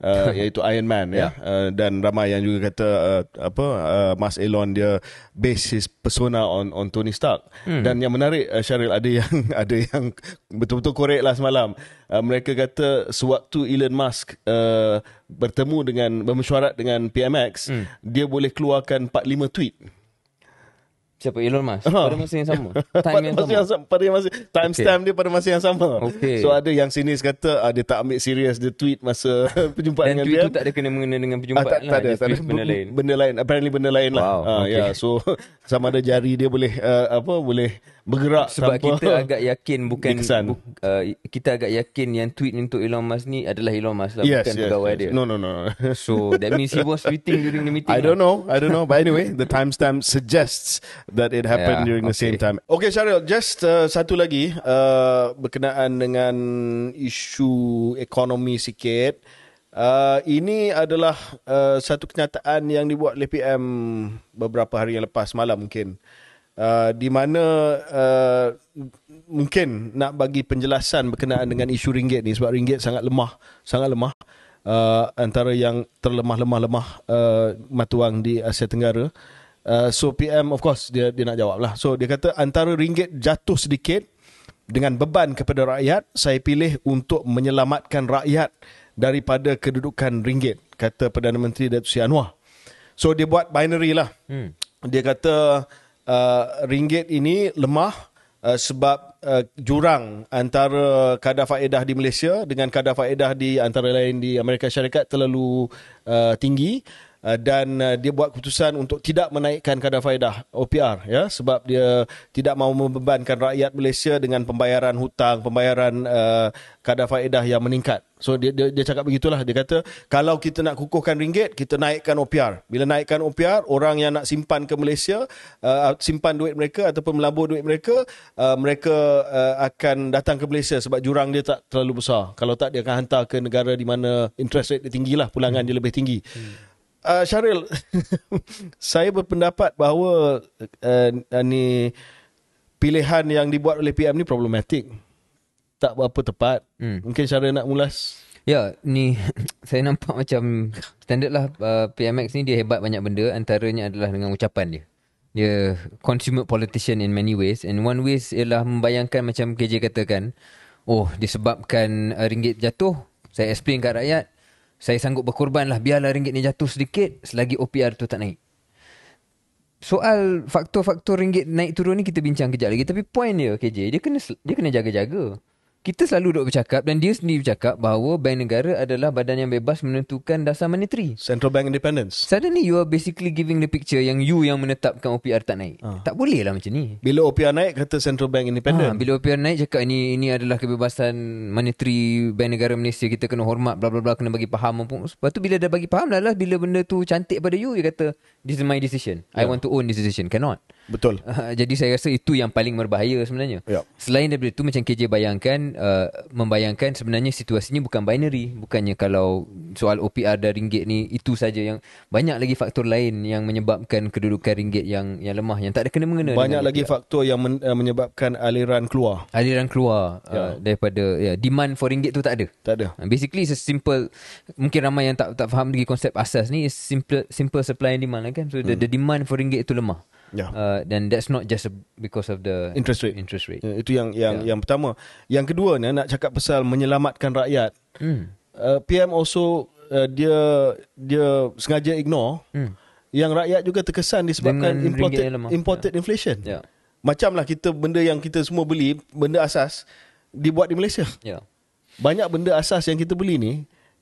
uh, iaitu Iron Man yeah. ya uh, dan ramai yang juga kata uh, apa uh, Mas Elon dia base his persona on on Tony Stark hmm. dan yang menarik uh, Syaril ada yang ada yang betul-betul korek lah semalam uh, mereka kata sewaktu Elon Musk uh, bertemu dengan bermesyuarat dengan PMX hmm. dia boleh keluarkan 4 5 tweet Siapa Elon Musk? Ha. Pada masa yang sama. Time yang sama. Yang, pada masa time okay. stamp dia pada masa yang sama. Okay. So ada yang sinis kata uh, dia tak ambil serius dia tweet masa perjumpaan Dan dengan dia. Dan tweet tu tak ada kena mengena dengan perjumpaan ah, tak, lah. Tak ada. Tak ada. Benda lain. Benda lain. Apparently benda lain lah. Wow. Uh, okay. yeah. So sama ada jari dia boleh uh, apa boleh bergerak sebab kita agak yakin bukan bu, uh, kita agak yakin yang tweet untuk Elon Musk ni adalah Elon Musk lah yes, bukan yes, pegawai yes. dia no no no so that means he was tweeting during the meeting I don't lah. know I don't know but anyway the timestamp suggests that it happened yeah, during okay. the same time okay Syaril just uh, satu lagi uh, berkenaan dengan isu ekonomi sikit Uh, ini adalah uh, satu kenyataan yang dibuat oleh PM beberapa hari yang lepas malam mungkin. Uh, di mana uh, mungkin nak bagi penjelasan berkenaan dengan isu ringgit ni sebab ringgit sangat lemah, sangat lemah uh, antara yang terlemah-lemah-lemah uh, mata wang di Asia Tenggara. Uh, so PM of course dia dia nak jawab lah. So dia kata antara ringgit jatuh sedikit dengan beban kepada rakyat, saya pilih untuk menyelamatkan rakyat daripada kedudukan ringgit, kata Perdana Menteri Datuk Seri Anwar. So dia buat binary lah. Hmm. Dia kata uh, ringgit ini lemah uh, sebab uh, jurang antara kadar faedah di Malaysia dengan kadar faedah di antara lain di Amerika Syarikat terlalu uh, tinggi Uh, dan uh, dia buat keputusan untuk tidak menaikkan kadar faedah OPR ya. Sebab dia tidak mahu membebankan rakyat Malaysia dengan pembayaran hutang pembayaran uh, kadar faedah yang meningkat. So dia, dia dia cakap begitulah. Dia kata kalau kita nak kukuhkan ringgit kita naikkan OPR bila naikkan OPR orang yang nak simpan ke Malaysia uh, simpan duit mereka ataupun melabur duit mereka uh, mereka uh, akan datang ke Malaysia sebab jurang dia tak terlalu besar. Kalau tak dia akan hantar ke negara di mana interest rate dia tinggi lah pulangan hmm. dia lebih tinggi. Hmm. Uh, Syaril, saya berpendapat bahawa uh, ni pilihan yang dibuat oleh PM ni problematik. Tak berapa tepat. Hmm. Mungkin Syaril nak mulas. Ya, ni saya nampak macam standard lah uh, PMX ni dia hebat banyak benda. Antaranya adalah dengan ucapan dia. Dia consumer politician in many ways. And one ways ialah membayangkan macam KJ katakan. Oh, disebabkan uh, ringgit jatuh. Saya explain kat rakyat saya sanggup berkorban lah biarlah ringgit ni jatuh sedikit selagi OPR tu tak naik. Soal faktor-faktor ringgit naik turun ni kita bincang kejap lagi tapi point dia KJ dia kena dia kena jaga-jaga. Kita selalu duk bercakap dan dia sendiri bercakap bahawa bank negara adalah badan yang bebas menentukan dasar monetary. Central Bank Independence. Suddenly you are basically giving the picture yang you yang menetapkan OPR tak naik. Ah. Tak boleh lah macam ni. Bila OPR naik kata Central Bank Ha, Independent. bila OPR naik cakap ini ini adalah kebebasan monetary bank negara Malaysia kita kena hormat bla bla bla kena bagi faham pun. Lepas tu bila dah bagi faham dah lah bila benda tu cantik pada you dia kata this is my decision. I Ya. want to own this decision. Cannot. Betul. Uh, jadi saya rasa itu yang paling berbahaya sebenarnya. Ya. Selain daripada itu macam KJ bayangkan uh, membayangkan sebenarnya situasinya bukan binary, bukannya kalau soal OPR dan ringgit ni itu saja yang banyak lagi faktor lain yang menyebabkan kedudukan ringgit yang yang lemah yang tak ada kena mengena Banyak lagi OPR. faktor yang men, uh, menyebabkan aliran keluar. aliran keluar uh, daripada ya demand for ringgit tu tak ada. Tak ada. Uh, Basically it's a simple mungkin ramai yang tak tak faham lagi konsep asas ni is simple simple supply and demand lah kan. So the, the demand for ringgit itu lemah. Ya. Uh, dan that's not just because of the Interest rate. Interest rate. Ya, Itu yang yang yang pertama. Yang kedua ni nak cakap pasal menyelamatkan rakyat. Hmm. Uh, PM also uh, dia dia sengaja ignore Hmm. yang rakyat juga terkesan disebabkan Dengan imported imported inflation. Ya. Macamlah kita benda yang kita semua beli, benda asas dibuat di Malaysia. Ya. Banyak benda asas yang kita beli ni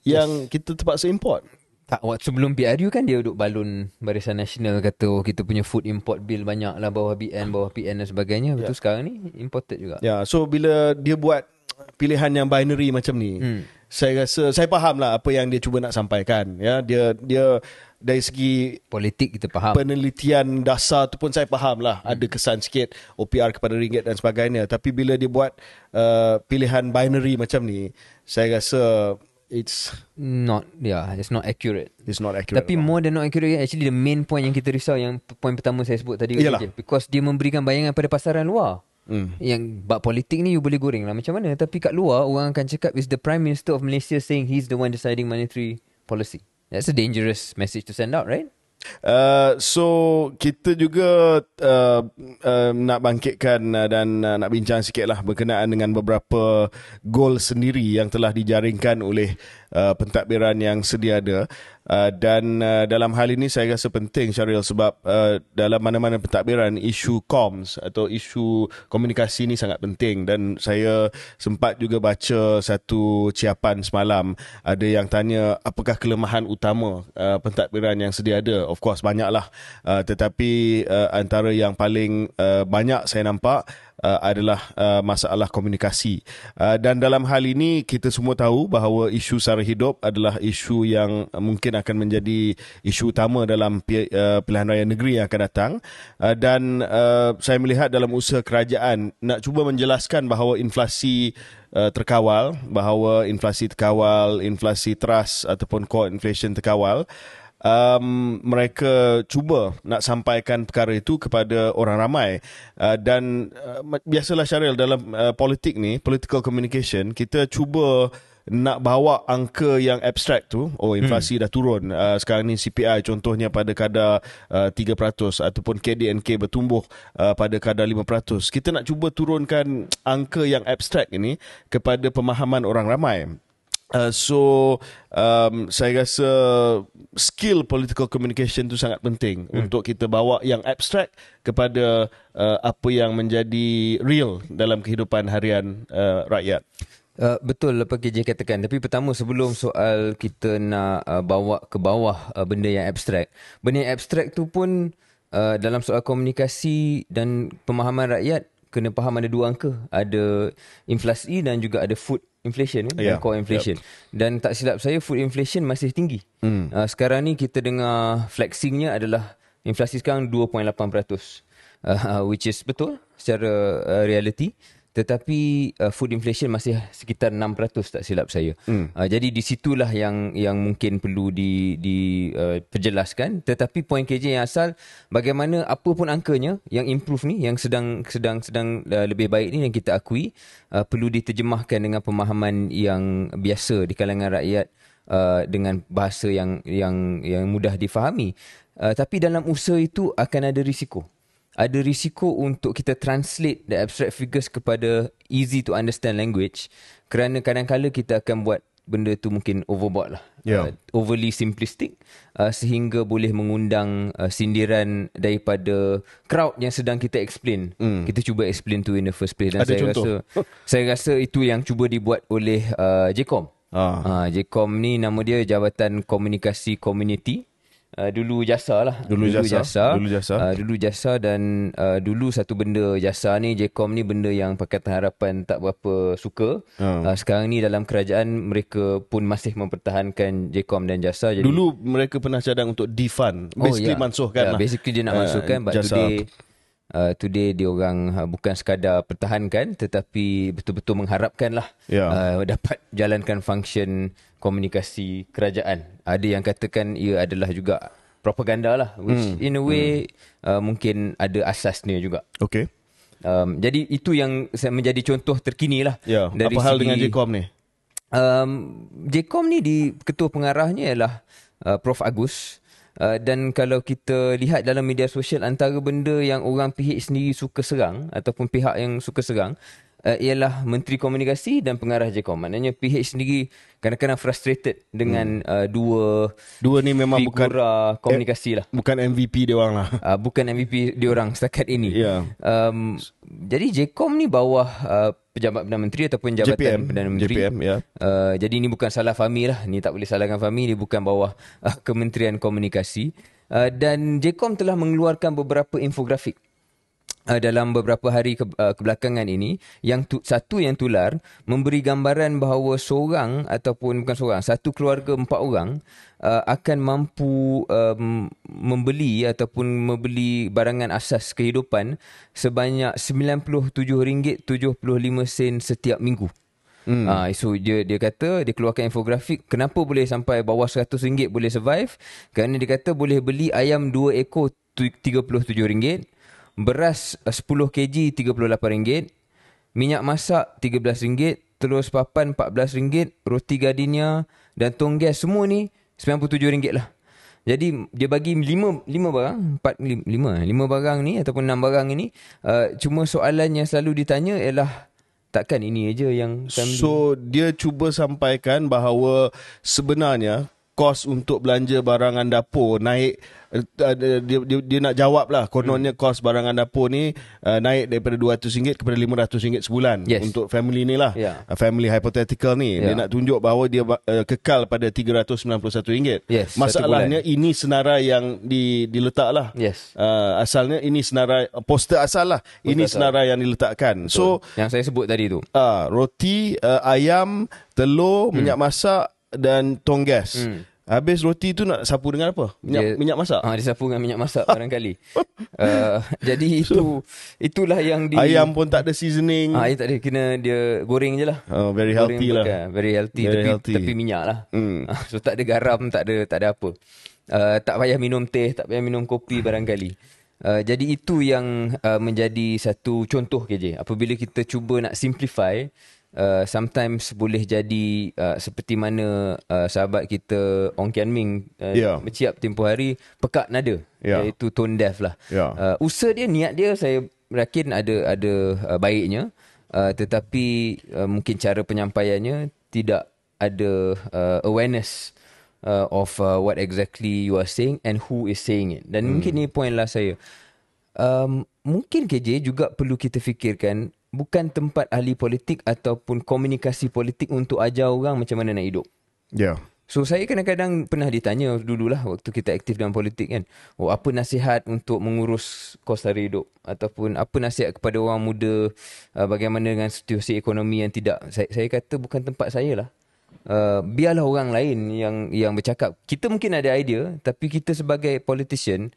yang kita terpaksa import. Tak, waktu sebelum PRU kan dia duduk balun Barisan Nasional kata oh kita punya food import bill banyak lah bawah BN, bawah PN dan sebagainya. Betul sekarang ni imported juga. Ya, so bila dia buat pilihan yang binary macam ni, Hmm. saya rasa saya faham lah apa yang dia cuba nak sampaikan. Ya, dia dia dari segi Politik kita faham. penelitian dasar tu pun saya faham lah hmm. ada kesan sikit OPR kepada ringgit dan sebagainya tapi bila dia buat uh, pilihan binary macam ni saya rasa it's Not, yeah, it's not accurate. it's not accurate Tapi more than not accurate Actually the main point yang kita risau Yang point pertama saya sebut tadi Iyalah. je. Because dia memberikan bayangan pada pasaran luar hmm. Yang bab politik ni You boleh goreng lah macam mana Tapi kat luar Orang akan cakap Is the Prime Minister of Malaysia Saying he's the one deciding monetary policy That's a dangerous message to send out right Uh, so kita juga uh, uh, nak bangkitkan uh, dan uh, nak bincang sikit lah berkenaan dengan beberapa gol sendiri yang telah dijaringkan oleh uh, pentadbiran yang sedia ada uh, dan uh, dalam hal ini saya rasa penting Syaril sebab uh, dalam mana-mana pentadbiran isu comms atau isu komunikasi ni sangat penting. Dan saya sempat juga baca satu ciapan semalam. Ada yang tanya apakah kelemahan utama uh, pentadbiran yang sedia ada? Of course banyaklah. Uh, tetapi uh, antara yang paling uh, banyak saya nampak uh, adalah uh, masalah komunikasi. Uh, dan dalam hal ini kita semua tahu bahawa isu sara hidup adalah isu yang uh, mungkin akan menjadi isu utama dalam uh, pilihan raya negeri yang akan datang. Uh, dan uh, saya melihat dalam usaha kerajaan nak cuba menjelaskan bahawa inflasi uh, terkawal, bahawa inflasi terkawal, inflasi teras ataupun core inflation terkawal um, mereka cuba nak sampaikan perkara itu kepada orang ramai. Uh, dan uh, biasalah Syaril dalam uh, politik ni political communication kita cuba nak bawa angka yang abstrak tu. Oh inflasi hmm. dah turun. Uh, sekarang ni CPI contohnya pada kadar uh, 3% ataupun KDNK bertumbuh uh, pada kadar 5% kita nak cuba turunkan angka yang abstrak ini kepada pemahaman orang ramai Uh, so um, saya rasa skill political communication tu sangat penting hmm. untuk kita bawa yang abstrak kepada uh, apa yang menjadi real dalam kehidupan harian uh, rakyat. Uh, betul apa KJ katakan Tapi pertama sebelum soal kita nak uh, bawa ke bawah uh, benda yang abstrak Benda yang abstrak tu pun uh, dalam soal komunikasi dan pemahaman rakyat Kena faham ada dua angka Ada inflasi dan juga ada food inflation kan? Ya, yeah, core inflation Dan tak silap saya food inflation masih tinggi Hmm. uh, Sekarang ni kita dengar flexingnya adalah Inflasi sekarang 2.8% uh, Which is betul secara uh, reality tetapi uh, food inflation masih sekitar 6% tak silap saya. Hmm. Uh, jadi di situlah yang yang mungkin perlu di di uh, perjelaskan tetapi poin KJ yang asal bagaimana apa pun angkanya yang improve ni yang sedang sedang sedang uh, lebih baik ni yang kita akui uh, perlu diterjemahkan dengan pemahaman yang biasa di kalangan rakyat uh, dengan bahasa yang yang yang mudah difahami. Uh, tapi dalam usaha itu akan ada risiko ada risiko untuk kita translate the abstract figures kepada easy to understand language kerana kadang-kala kita akan buat benda tu mungkin overboard lah. Ya. Uh, overly simplistic uh, sehingga boleh mengundang uh, sindiran daripada crowd yang sedang kita explain. Hmm. Kita cuba explain tu in the first place dan Ada saya contoh? rasa saya rasa itu yang cuba dibuat oleh uh, JCOM. Ah. Uh, JCOM ni nama dia Jabatan Komunikasi Community. Uh, dulu jasa lah. Dulu jasa. jasa. Dulu jasa. Uh, dulu jasa dan uh, dulu satu benda jasa ni JCOM ni benda yang Pakatan Harapan tak berapa suka. Ah. Uh, sekarang ni dalam kerajaan mereka pun masih mempertahankan JCOM dan jasa. Jadi, Dulu mereka pernah cadang untuk defund. Basically ya. mansuhkan Ya, lah. Basically dia nak uh, masukkan but jasa. today uh, today dia orang uh, bukan sekadar pertahankan tetapi betul-betul mengharapkan lah Ya. uh, dapat jalankan function komunikasi kerajaan. Ada yang katakan ia adalah juga propaganda lah which Hmm. in a way uh, mungkin ada asasnya juga. Okay. Um, jadi itu yang menjadi contoh terkini lah. Ya. Apa hal dengan JCOM ni? Um, JCOM ni di ketua pengarahnya ialah uh, Prof Agus. Uh, dan kalau kita lihat dalam media sosial antara benda yang orang PH sendiri suka serang ataupun pihak yang suka serang uh, ialah Menteri Komunikasi dan pengarah JCOM. Maknanya PH sendiri kadang-kadang frustrated dengan uh, dua Dua ni memang bukan komunikasi lah. bukan MVP dia orang lah. Uh, bukan MVP diorang setakat ini. Ya. Um, jadi JCOM ni bawah uh, pejabat Perdana Menteri ataupun Jabatan JPM. Perdana Menteri. JPM, ya. Uh, jadi ini bukan salah Fahmi lah. Ni tak boleh salahkan Fahmi. Dia bukan bawah uh, Kementerian Komunikasi. Uh, dan JCOM telah mengeluarkan beberapa infografik uh, dalam beberapa hari ke, uh, kebelakangan ini yang tu, satu yang tular memberi gambaran bahawa seorang ataupun bukan seorang satu keluarga empat orang uh, akan mampu um, membeli ataupun membeli barangan asas kehidupan sebanyak RM97.75 setiap minggu. Hmm. Uh, so dia dia kata dia keluarkan infografik kenapa boleh sampai bawah RM100 boleh survive kerana dia kata boleh beli ayam 2 ekor tu- RM37 beras uh, 10 kg RM38 minyak masak RM13 telur sepapan RM14 roti gardenia dan tong gas. Semua ni RM97 lah. Jadi dia bagi lima lima barang, empat lima, lima, lima barang ni ataupun enam barang ini. Uh, cuma soalan yang selalu ditanya ialah takkan ini aja yang family. So dia cuba sampaikan bahawa sebenarnya kos untuk belanja barangan dapur naik uh, dia, dia, dia nak jawab lah kononnya Hmm. kos barangan dapur ni uh, naik daripada RM200 kepada RM500 sebulan Yes. untuk family ni lah Ya. uh, family hypothetical ni dia Ya. nak tunjuk bahawa dia uh, kekal pada RM391 Yes, masalahnya ini senarai yang di, diletak lah Yes. uh, asalnya ini senarai poster asal lah ini asal. senarai yang diletakkan so yang saya sebut tadi tu. Ah, roti, uh, ayam, telur, Hmm. minyak masak dan tong gas. Habis roti tu nak sapu dengan apa? Minyak, Dia- minyak masak. Ah, dia sapu dengan minyak masak barangkali. uh, jadi itu itulah yang di Ayam pun tak ada seasoning. Ah, dia tak ada kena dia goreng je lah. Oh, very Goreng healthy lah. pakai. Very healthy Very tapi healthy. tapi minyak lah. Hmm. Ah, so tak ada garam, tak ada tak ada apa. Uh, tak payah minum teh, tak payah minum kopi barangkali. Uh, jadi itu yang uh, menjadi satu contoh KJ. Apabila kita cuba nak simplify, uh, sometimes boleh jadi uh, seperti mana uh, sahabat kita Ong Kian Ming uh, Ya. berciap tempoh hari pekak nada Ya. iaitu tone deaf lah. Ya. Uh, usaha dia, niat dia saya yakin ada ada uh, baiknya uh, tetapi uh, mungkin cara penyampaiannya tidak ada uh, awareness uh, of uh, what exactly you are saying and who is saying it. Dan hmm. mungkin ni point lah saya. Um, mungkin KJ juga perlu kita fikirkan bukan tempat ahli politik ataupun komunikasi politik untuk ajar orang macam mana nak hidup. Ya. So saya kadang-kadang pernah ditanya dululah waktu kita aktif dalam politik kan. Oh apa nasihat untuk mengurus kos hari hidup ataupun apa nasihat kepada orang muda uh, bagaimana dengan situasi ekonomi yang tidak saya, saya kata bukan tempat saya lah. Uh, biarlah orang lain yang yang bercakap. Kita mungkin ada idea tapi kita sebagai politician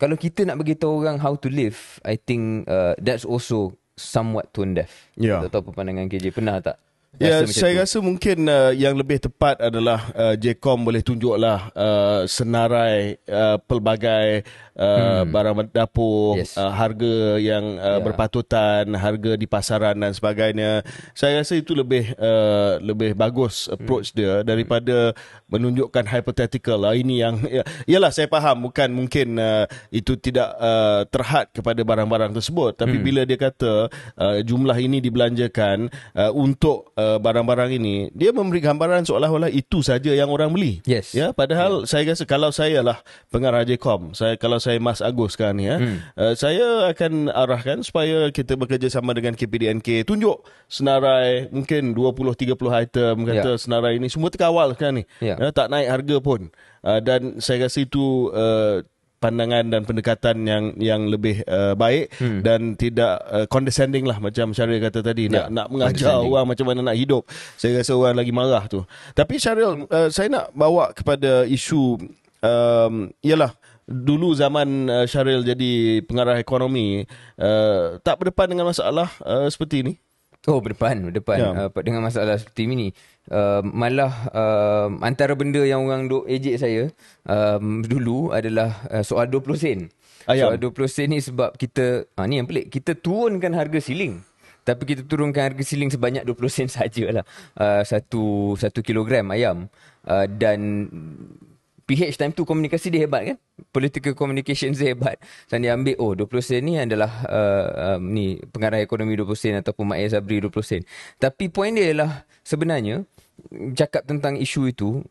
kalau kita nak beritahu orang how to live, I think uh, that's also somewhat tone deaf. Ya. Tak tahu apa pandangan KJ pernah tak? Ya, macam saya tu? rasa mungkin uh, yang lebih tepat adalah uh, JCOM boleh tunjuklah uh, senarai uh, pelbagai uh, hmm. barang dapur, Yes. uh, harga yang uh, Ya. berpatutan, harga di pasaran dan sebagainya. Saya rasa itu lebih uh, lebih bagus approach hmm. dia daripada menunjukkan hypothetical lah ini yang ya, yalah saya faham bukan mungkin uh, itu tidak uh, terhad kepada barang-barang tersebut tapi hmm. bila dia kata uh, jumlah ini dibelanjakan uh, untuk uh, uh, barang-barang ini dia memberi gambaran seolah-olah itu saja yang orang beli. Yes. Ya, padahal yeah. saya rasa kalau saya lah pengarah Jcom, saya kalau saya Mas Agus sekarang ni ya, hmm. uh, saya akan arahkan supaya kita bekerjasama dengan KPDNK tunjuk senarai mungkin 20 30 item kata yeah. senarai ini semua terkawal sekarang ni. Yeah. Ya, tak naik harga pun. Uh, dan saya rasa itu uh, pandangan dan pendekatan yang yang lebih uh, baik hmm. dan tidak uh, condescending lah macam Syaril kata tadi ya, nak nak mengajar orang macam mana nak hidup saya rasa orang lagi marah tu tapi Syaril uh, saya nak bawa kepada isu um, ialah dulu zaman uh, Syaril jadi pengarah ekonomi uh, tak berdepan dengan masalah uh, seperti ini Oh berdepan berdepan ya. uh, dengan masalah seperti ini uh, malah uh, antara benda yang orang duk ejek saya um, dulu adalah uh, soal 20 sen. Ayam. Soal 20 sen ni sebab kita uh, ni yang pelik kita turunkan harga siling tapi kita turunkan harga siling sebanyak 20 sen sajalah uh, satu satu kilogram ayam uh, dan PH time tu komunikasi dia hebat kan? Political communication dia hebat. Dan dia ambil oh 20 sen ni adalah uh, um, ni pengarah ekonomi 20 sen ataupun Mak Sabri 20 sen. Tapi poin dia ialah sebenarnya cakap tentang isu itu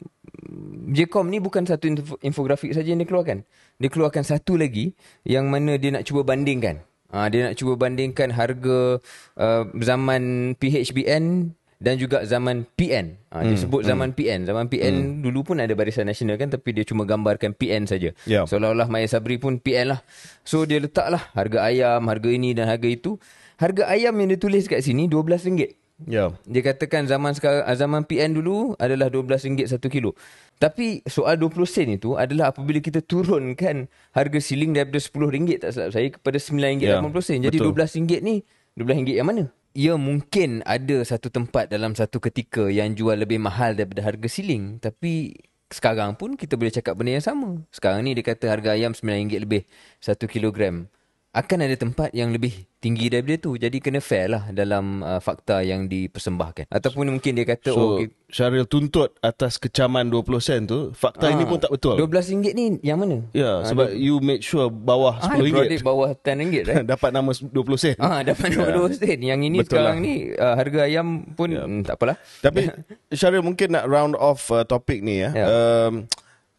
Jcom ni bukan satu infografik saja yang dia keluarkan. Dia keluarkan satu lagi yang mana dia nak cuba bandingkan. Ha, dia nak cuba bandingkan harga uh, zaman PHBN dan juga zaman PN. Ha, dia hmm, sebut zaman hmm. PN. Zaman PN hmm. dulu pun ada barisan nasional kan tapi dia cuma gambarkan PN saja. Yeah. Seolah-olah Maya Sabri pun PN lah. So dia letaklah harga ayam, harga ini dan harga itu. Harga ayam yang ditulis kat sini RM12. Yeah. Dia katakan zaman sekarang zaman PN dulu adalah RM12 satu kilo. Tapi soal 20 sen itu adalah apabila kita turunkan harga siling daripada RM10 tak silap saya kepada RM9.80 yeah, sen. Jadi RM12 ni RM12 yang mana? Ia mungkin ada satu tempat dalam satu ketika yang jual lebih mahal daripada harga siling. Tapi sekarang pun kita boleh cakap benda yang sama. Sekarang ni dia kata harga ayam RM9 lebih satu kilogram akan ada tempat yang lebih tinggi daripada tu. Jadi kena fair lah dalam uh, fakta yang dipersembahkan. Ataupun mungkin dia kata... So, oh, okay. Syaril tuntut atas kecaman 20 sen tu, fakta ah, ini pun tak betul. RM12 ni yang mana? Ya, ah, sebab you make sure bawah RM10. Ah, produk bawah RM10, right? dapat nama 20 sen. Ah, dapat nama yeah. 20 sen. Yang ini betul sekarang lah. ni, uh, harga ayam pun yeah. hmm, tak apalah. Tapi Syaril mungkin nak round off uh, topik ni ya. Yeah. Um,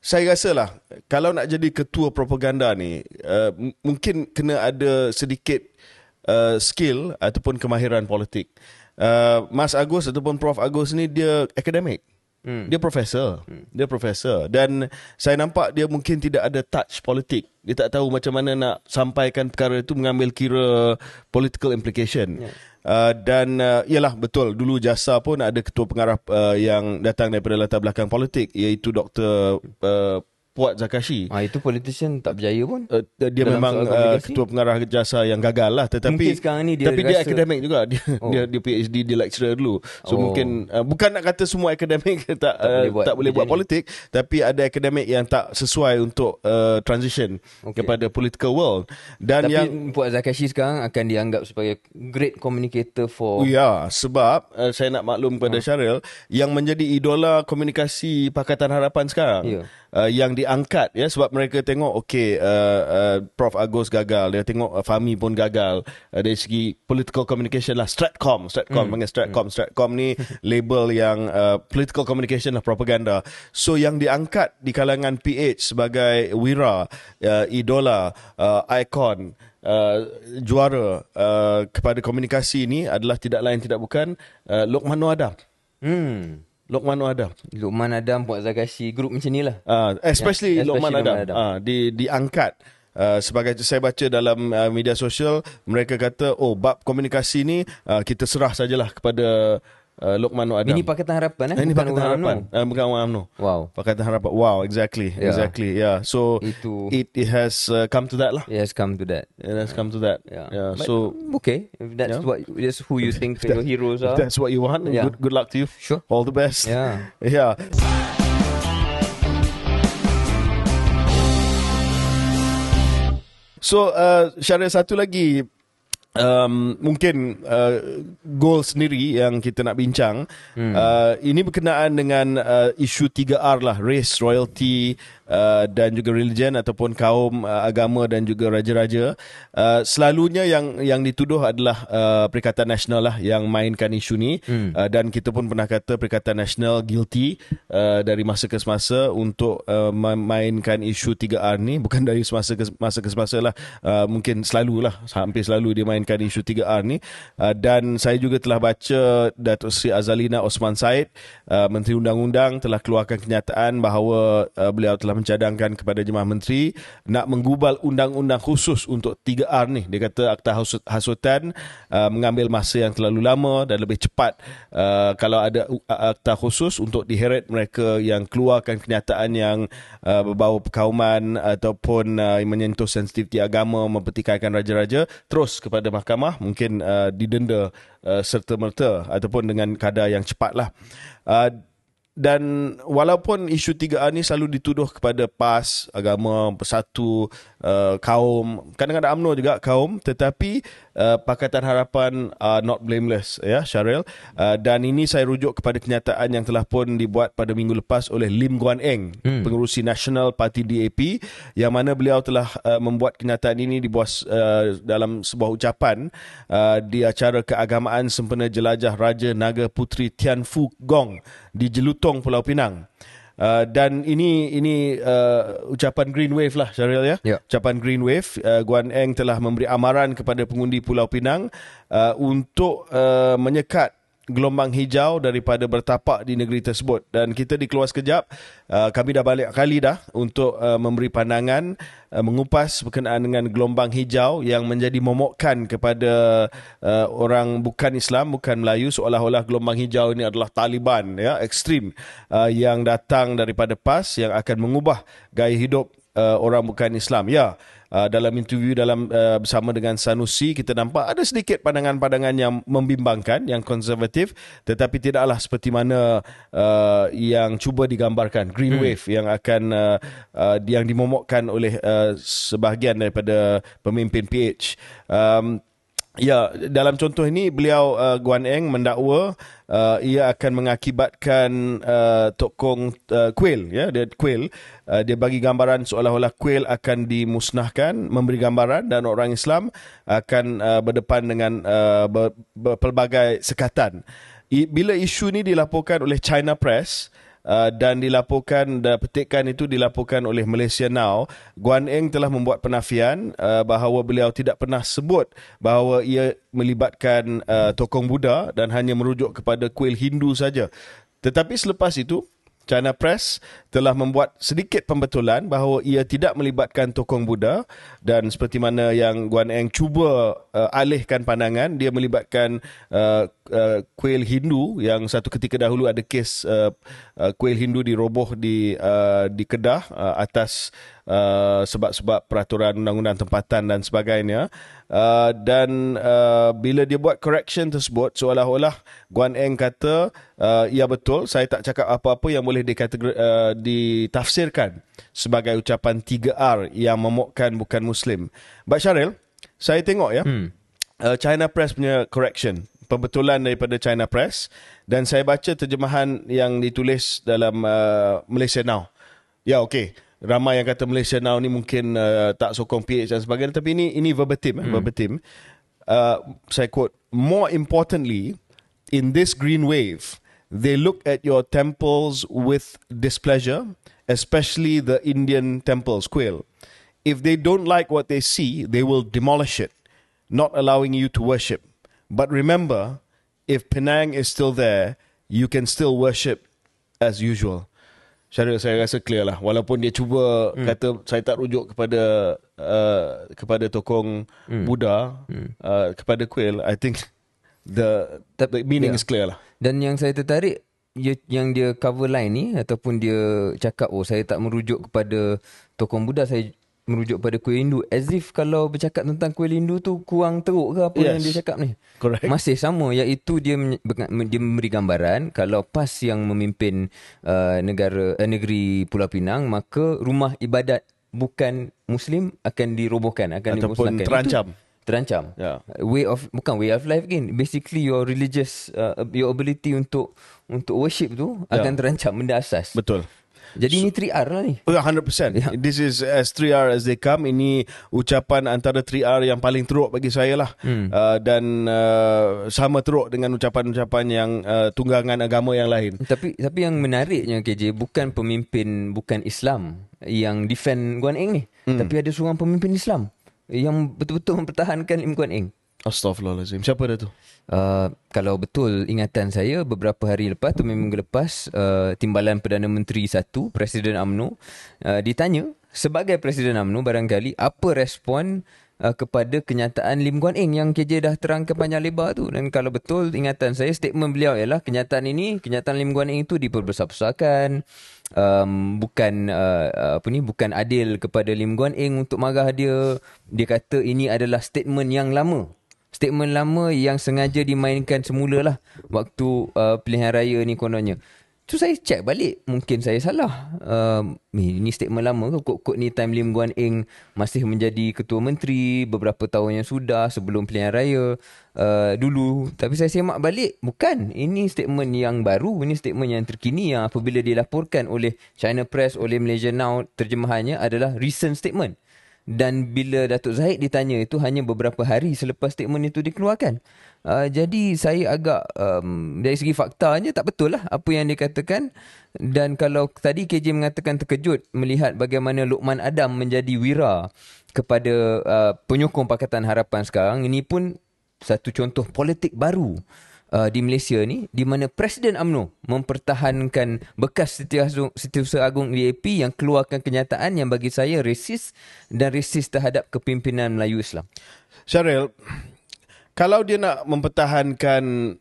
saya rasa lah kalau nak jadi ketua propaganda ni uh, mungkin kena ada sedikit uh, skill ataupun kemahiran politik. Uh, Mas Agus ataupun Prof Agus ni dia akademik. Hmm. Dia profesor. Hmm. Dia profesor dan saya nampak dia mungkin tidak ada touch politik. Dia tak tahu macam mana nak sampaikan perkara itu mengambil kira political implication. Yeah. Uh, dan uh, ialah betul dulu jasa pun ada ketua pengarah uh, yang datang daripada latar belakang politik iaitu Dr. Uh, Puat Zakashi. Ah itu politician tak berjaya pun. Uh, dia memang uh, ketua pengarah jasa yang gagal lah tetapi mungkin sekarang ni dia tapi dia akademik juga. Dia oh. dia dia PhD dia lecturer dulu. So oh. mungkin uh, bukan nak kata semua akademik tak tak uh, boleh buat, tak boleh buat politik tapi ada akademik yang tak sesuai untuk uh, transition okay. kepada political world. Dan tapi yang Puat Zakashi sekarang akan dianggap sebagai great communicator for Ya, yeah, sebab uh, saya nak maklum kepada uh. Syaril yang menjadi idola komunikasi Pakatan Harapan sekarang. Yeah uh, yang diangkat ya sebab mereka tengok okey uh, uh, Prof Agus gagal dia tengok uh, Fami pun gagal uh, dari segi political communication lah Stratcom Stratcom hmm. Stratcom hmm. Stratcom ni label yang uh, political communication lah propaganda so yang diangkat di kalangan PH sebagai wira uh, idola uh, icon Uh, juara uh, kepada komunikasi ini adalah tidak lain tidak bukan uh, Lokman Adam. Hmm. Lokman Adam. Lokman Adam buat Zagashi group macam ni lah. Uh, especially, yeah, Lokman Adam. Adam. Uh, di, diangkat. Uh, sebagai saya baca dalam uh, media sosial mereka kata oh bab komunikasi ni uh, kita serah sajalah kepada uh, Lokman Adam. Ini Pakatan Harapan eh? Ini Pakatan Harapan. Uh, bukan orang UMNO. Wow. Pakatan Harapan. Wow, exactly. Yeah. Exactly. Yeah. So Itu, it, it has uh, come to that lah. It has come to that. It has come to that. Yeah. yeah. But, so okay, if that's yeah. what that's who you think that, your heroes are. that's what you want. Yeah. Good, good luck to you. Sure. All the best. Yeah. Yeah. So uh, Syaril satu lagi um, mungkin uh, goal sendiri yang kita nak bincang hmm. uh, ini berkenaan dengan uh, isu 3R lah race royalty uh, dan juga religion ataupun kaum uh, agama dan juga raja-raja. Uh, selalunya yang yang dituduh adalah uh, Perikatan Nasional lah yang mainkan isu ni. Hmm. uh, dan kita pun pernah kata Perikatan Nasional guilty uh, dari masa ke semasa untuk uh, memainkan isu 3R ni. Bukan dari semasa ke masa ke semasa lah. Uh, mungkin selalulah hampir selalu dia mainkan isu 3R ni. Uh, dan saya juga telah baca Datuk Seri Azalina Osman Said uh, Menteri Undang-Undang telah keluarkan kenyataan bahawa uh, beliau telah mencadangkan kepada jemaah menteri nak menggubal undang-undang khusus untuk 3R ni. Dia kata akta hasutan uh, mengambil masa yang terlalu lama dan lebih cepat uh, kalau ada akta khusus untuk diheret mereka yang keluarkan kenyataan yang uh, berbau perkauman ataupun uh, menyentuh sensitiviti agama mempertikaikan raja-raja terus kepada mahkamah mungkin uh, didenda uh, serta-merta ataupun dengan kadar yang cepatlah. Uh, dan walaupun isu 3R ni selalu dituduh kepada PAS, agama, persatu, uh, kaum, kadang-kadang UMNO juga kaum, tetapi uh, Pakatan Harapan are not blameless, ya Syaril. Uh, dan ini saya rujuk kepada kenyataan yang telah pun dibuat pada minggu lepas oleh Lim Guan Eng, hmm. pengurusi nasional parti DAP, yang mana beliau telah uh, membuat kenyataan ini di bawah uh, dalam sebuah ucapan uh, di acara keagamaan sempena jelajah Raja Naga Putri Tian Fu Gong di Jelutong Pulau Pinang. Uh, dan ini ini uh, ucapan Green Wave lah Syaril ya. Yeah. Ucapan Green Wave uh, Guan Eng telah memberi amaran kepada pengundi Pulau Pinang uh, untuk uh, menyekat gelombang hijau daripada bertapak di negeri tersebut. Dan kita dikeluar sekejap uh, kami dah balik kali dah untuk uh, memberi pandangan uh, mengupas berkenaan dengan gelombang hijau yang menjadi momokkan kepada orang bukan Islam bukan Melayu seolah-olah gelombang hijau ini adalah Taliban ya ekstrim yang datang daripada PAS yang akan mengubah gaya hidup orang bukan Islam. Ya uh, dalam interview dalam uh, bersama dengan Sanusi kita nampak ada sedikit pandangan-pandangan yang membimbangkan yang konservatif tetapi tidaklah seperti mana uh, yang cuba digambarkan green hmm. wave yang akan uh, uh, yang dimomokkan oleh uh, sebahagian daripada pemimpin PH um, Ya, dalam contoh ini beliau uh, Guan Eng mendakwa uh, ia akan mengakibatkan uh, tokong uh, kuil ya, dia kuil uh, dia bagi gambaran seolah-olah kuil akan dimusnahkan, memberi gambaran dan orang Islam akan uh, berdepan dengan uh, pelbagai sekatan. I, bila isu ini dilaporkan oleh China Press, Uh, dan dilaporkan dan petikan itu dilaporkan oleh Malaysia Now. Guan Eng telah membuat penafian uh, bahawa beliau tidak pernah sebut bahawa ia melibatkan uh, tokong Buddha dan hanya merujuk kepada kuil Hindu saja. Tetapi selepas itu China Press telah membuat sedikit pembetulan bahawa ia tidak melibatkan tokong Buddha dan seperti mana yang Guan Eng cuba uh, alihkan pandangan dia melibatkan uh, uh, kuil Hindu yang satu ketika dahulu ada kes uh, uh, kuil Hindu diroboh di uh, di Kedah uh, atas uh, sebab-sebab peraturan undang-undang tempatan dan sebagainya. Uh, dan uh, bila dia buat correction tersebut seolah-olah Guan Eng kata uh, ya betul saya tak cakap apa-apa yang boleh dikategori, uh, ditafsirkan sebagai ucapan 3R yang memokkan bukan muslim. Mbak Syaril, saya tengok ya. Hmm. Uh, China Press punya correction pembetulan daripada China Press dan saya baca terjemahan yang ditulis dalam uh, Malaysia Now. Ya okey. Ramai yang kata Malaysia Now ni mungkin uh, tak sokong PH dan sebagainya tapi ini ini verbatim eh, hmm. verbatim. Uh, saya quote more importantly in this green wave they look at your temples with displeasure especially the Indian temples quail. If they don't like what they see, they will demolish it, not allowing you to worship. But remember, if Penang is still there, you can still worship as usual. Syaril saya rasa clear lah. Walaupun dia cuba hmm. kata saya tak rujuk kepada uh, kepada tokong hmm. Buddha, hmm. Uh, kepada kuil, I think the, the meaning yeah. is clear lah. Dan yang saya tertarik, yang dia cover line ni, ataupun dia cakap, oh saya tak merujuk kepada tokong Buddha, saya merujuk pada kuil Hindu as if kalau bercakap tentang kuil Hindu tu kurang teruk ke apa yes. yang dia cakap ni Correct. masih sama iaitu dia dia memberi gambaran kalau PAS yang memimpin uh, negara uh, negeri Pulau Pinang maka rumah ibadat bukan muslim akan dirobohkan akan ataupun terancam itu, terancam. Ya. Way of bukan way of life again. Basically your religious uh, your ability untuk untuk worship tu Ya. akan terancam benda asas. Betul. Jadi ni 3R lah ni. Oh, 100%. Ya. This is as 3R as they come. Ini ucapan antara 3R yang paling teruk bagi saya lah. Hmm. Uh, dan uh, sama teruk dengan ucapan-ucapan yang uh, tunggangan agama yang lain. Tapi tapi yang menariknya KJ bukan pemimpin bukan Islam yang defend Guan Eng ni. Hmm. Tapi ada seorang pemimpin Islam yang betul-betul mempertahankan Lim Guan Eng. Astaghfirullahalazim. Siapa dia tu? Uh, kalau betul ingatan saya beberapa hari lepas tu minggu lepas uh, timbalan Perdana Menteri satu Presiden AMNO uh, ditanya sebagai Presiden AMNO barangkali apa respon uh, kepada kenyataan Lim Guan Eng yang KJ dah terangkan panjang lebar tu. Dan kalau betul ingatan saya statement beliau ialah kenyataan ini kenyataan Lim Guan Eng itu diperbesar-besarkan. Um, bukan uh, apa ni bukan adil kepada Lim Guan Eng untuk marah dia. Dia kata ini adalah statement yang lama. Statement lama yang sengaja dimainkan semula lah waktu uh, pilihan raya ni kononnya. Tu saya check balik. Mungkin saya salah. Uh, ini statement lama ke? Kod-kod ni time Lim Guan Eng masih menjadi ketua menteri beberapa tahun yang sudah sebelum pilihan raya uh, dulu. Tapi saya semak balik. Bukan. Ini statement yang baru. Ini statement yang terkini yang apabila dilaporkan oleh China Press, oleh Malaysia Now, terjemahannya adalah recent statement. Dan bila Datuk Zahid ditanya itu hanya beberapa hari selepas statement itu dikeluarkan. Uh, jadi saya agak um, dari segi faktanya tak betul lah apa yang dikatakan. Dan kalau tadi KJ mengatakan terkejut melihat bagaimana Luqman Adam menjadi wira kepada uh, penyokong Pakatan Harapan sekarang. Ini pun satu contoh politik baru uh, di Malaysia ni di mana Presiden AMNO mempertahankan bekas Setiausaha Agung DAP yang keluarkan kenyataan yang bagi saya resis dan resis terhadap kepimpinan Melayu Islam. Syaril, kalau dia nak mempertahankan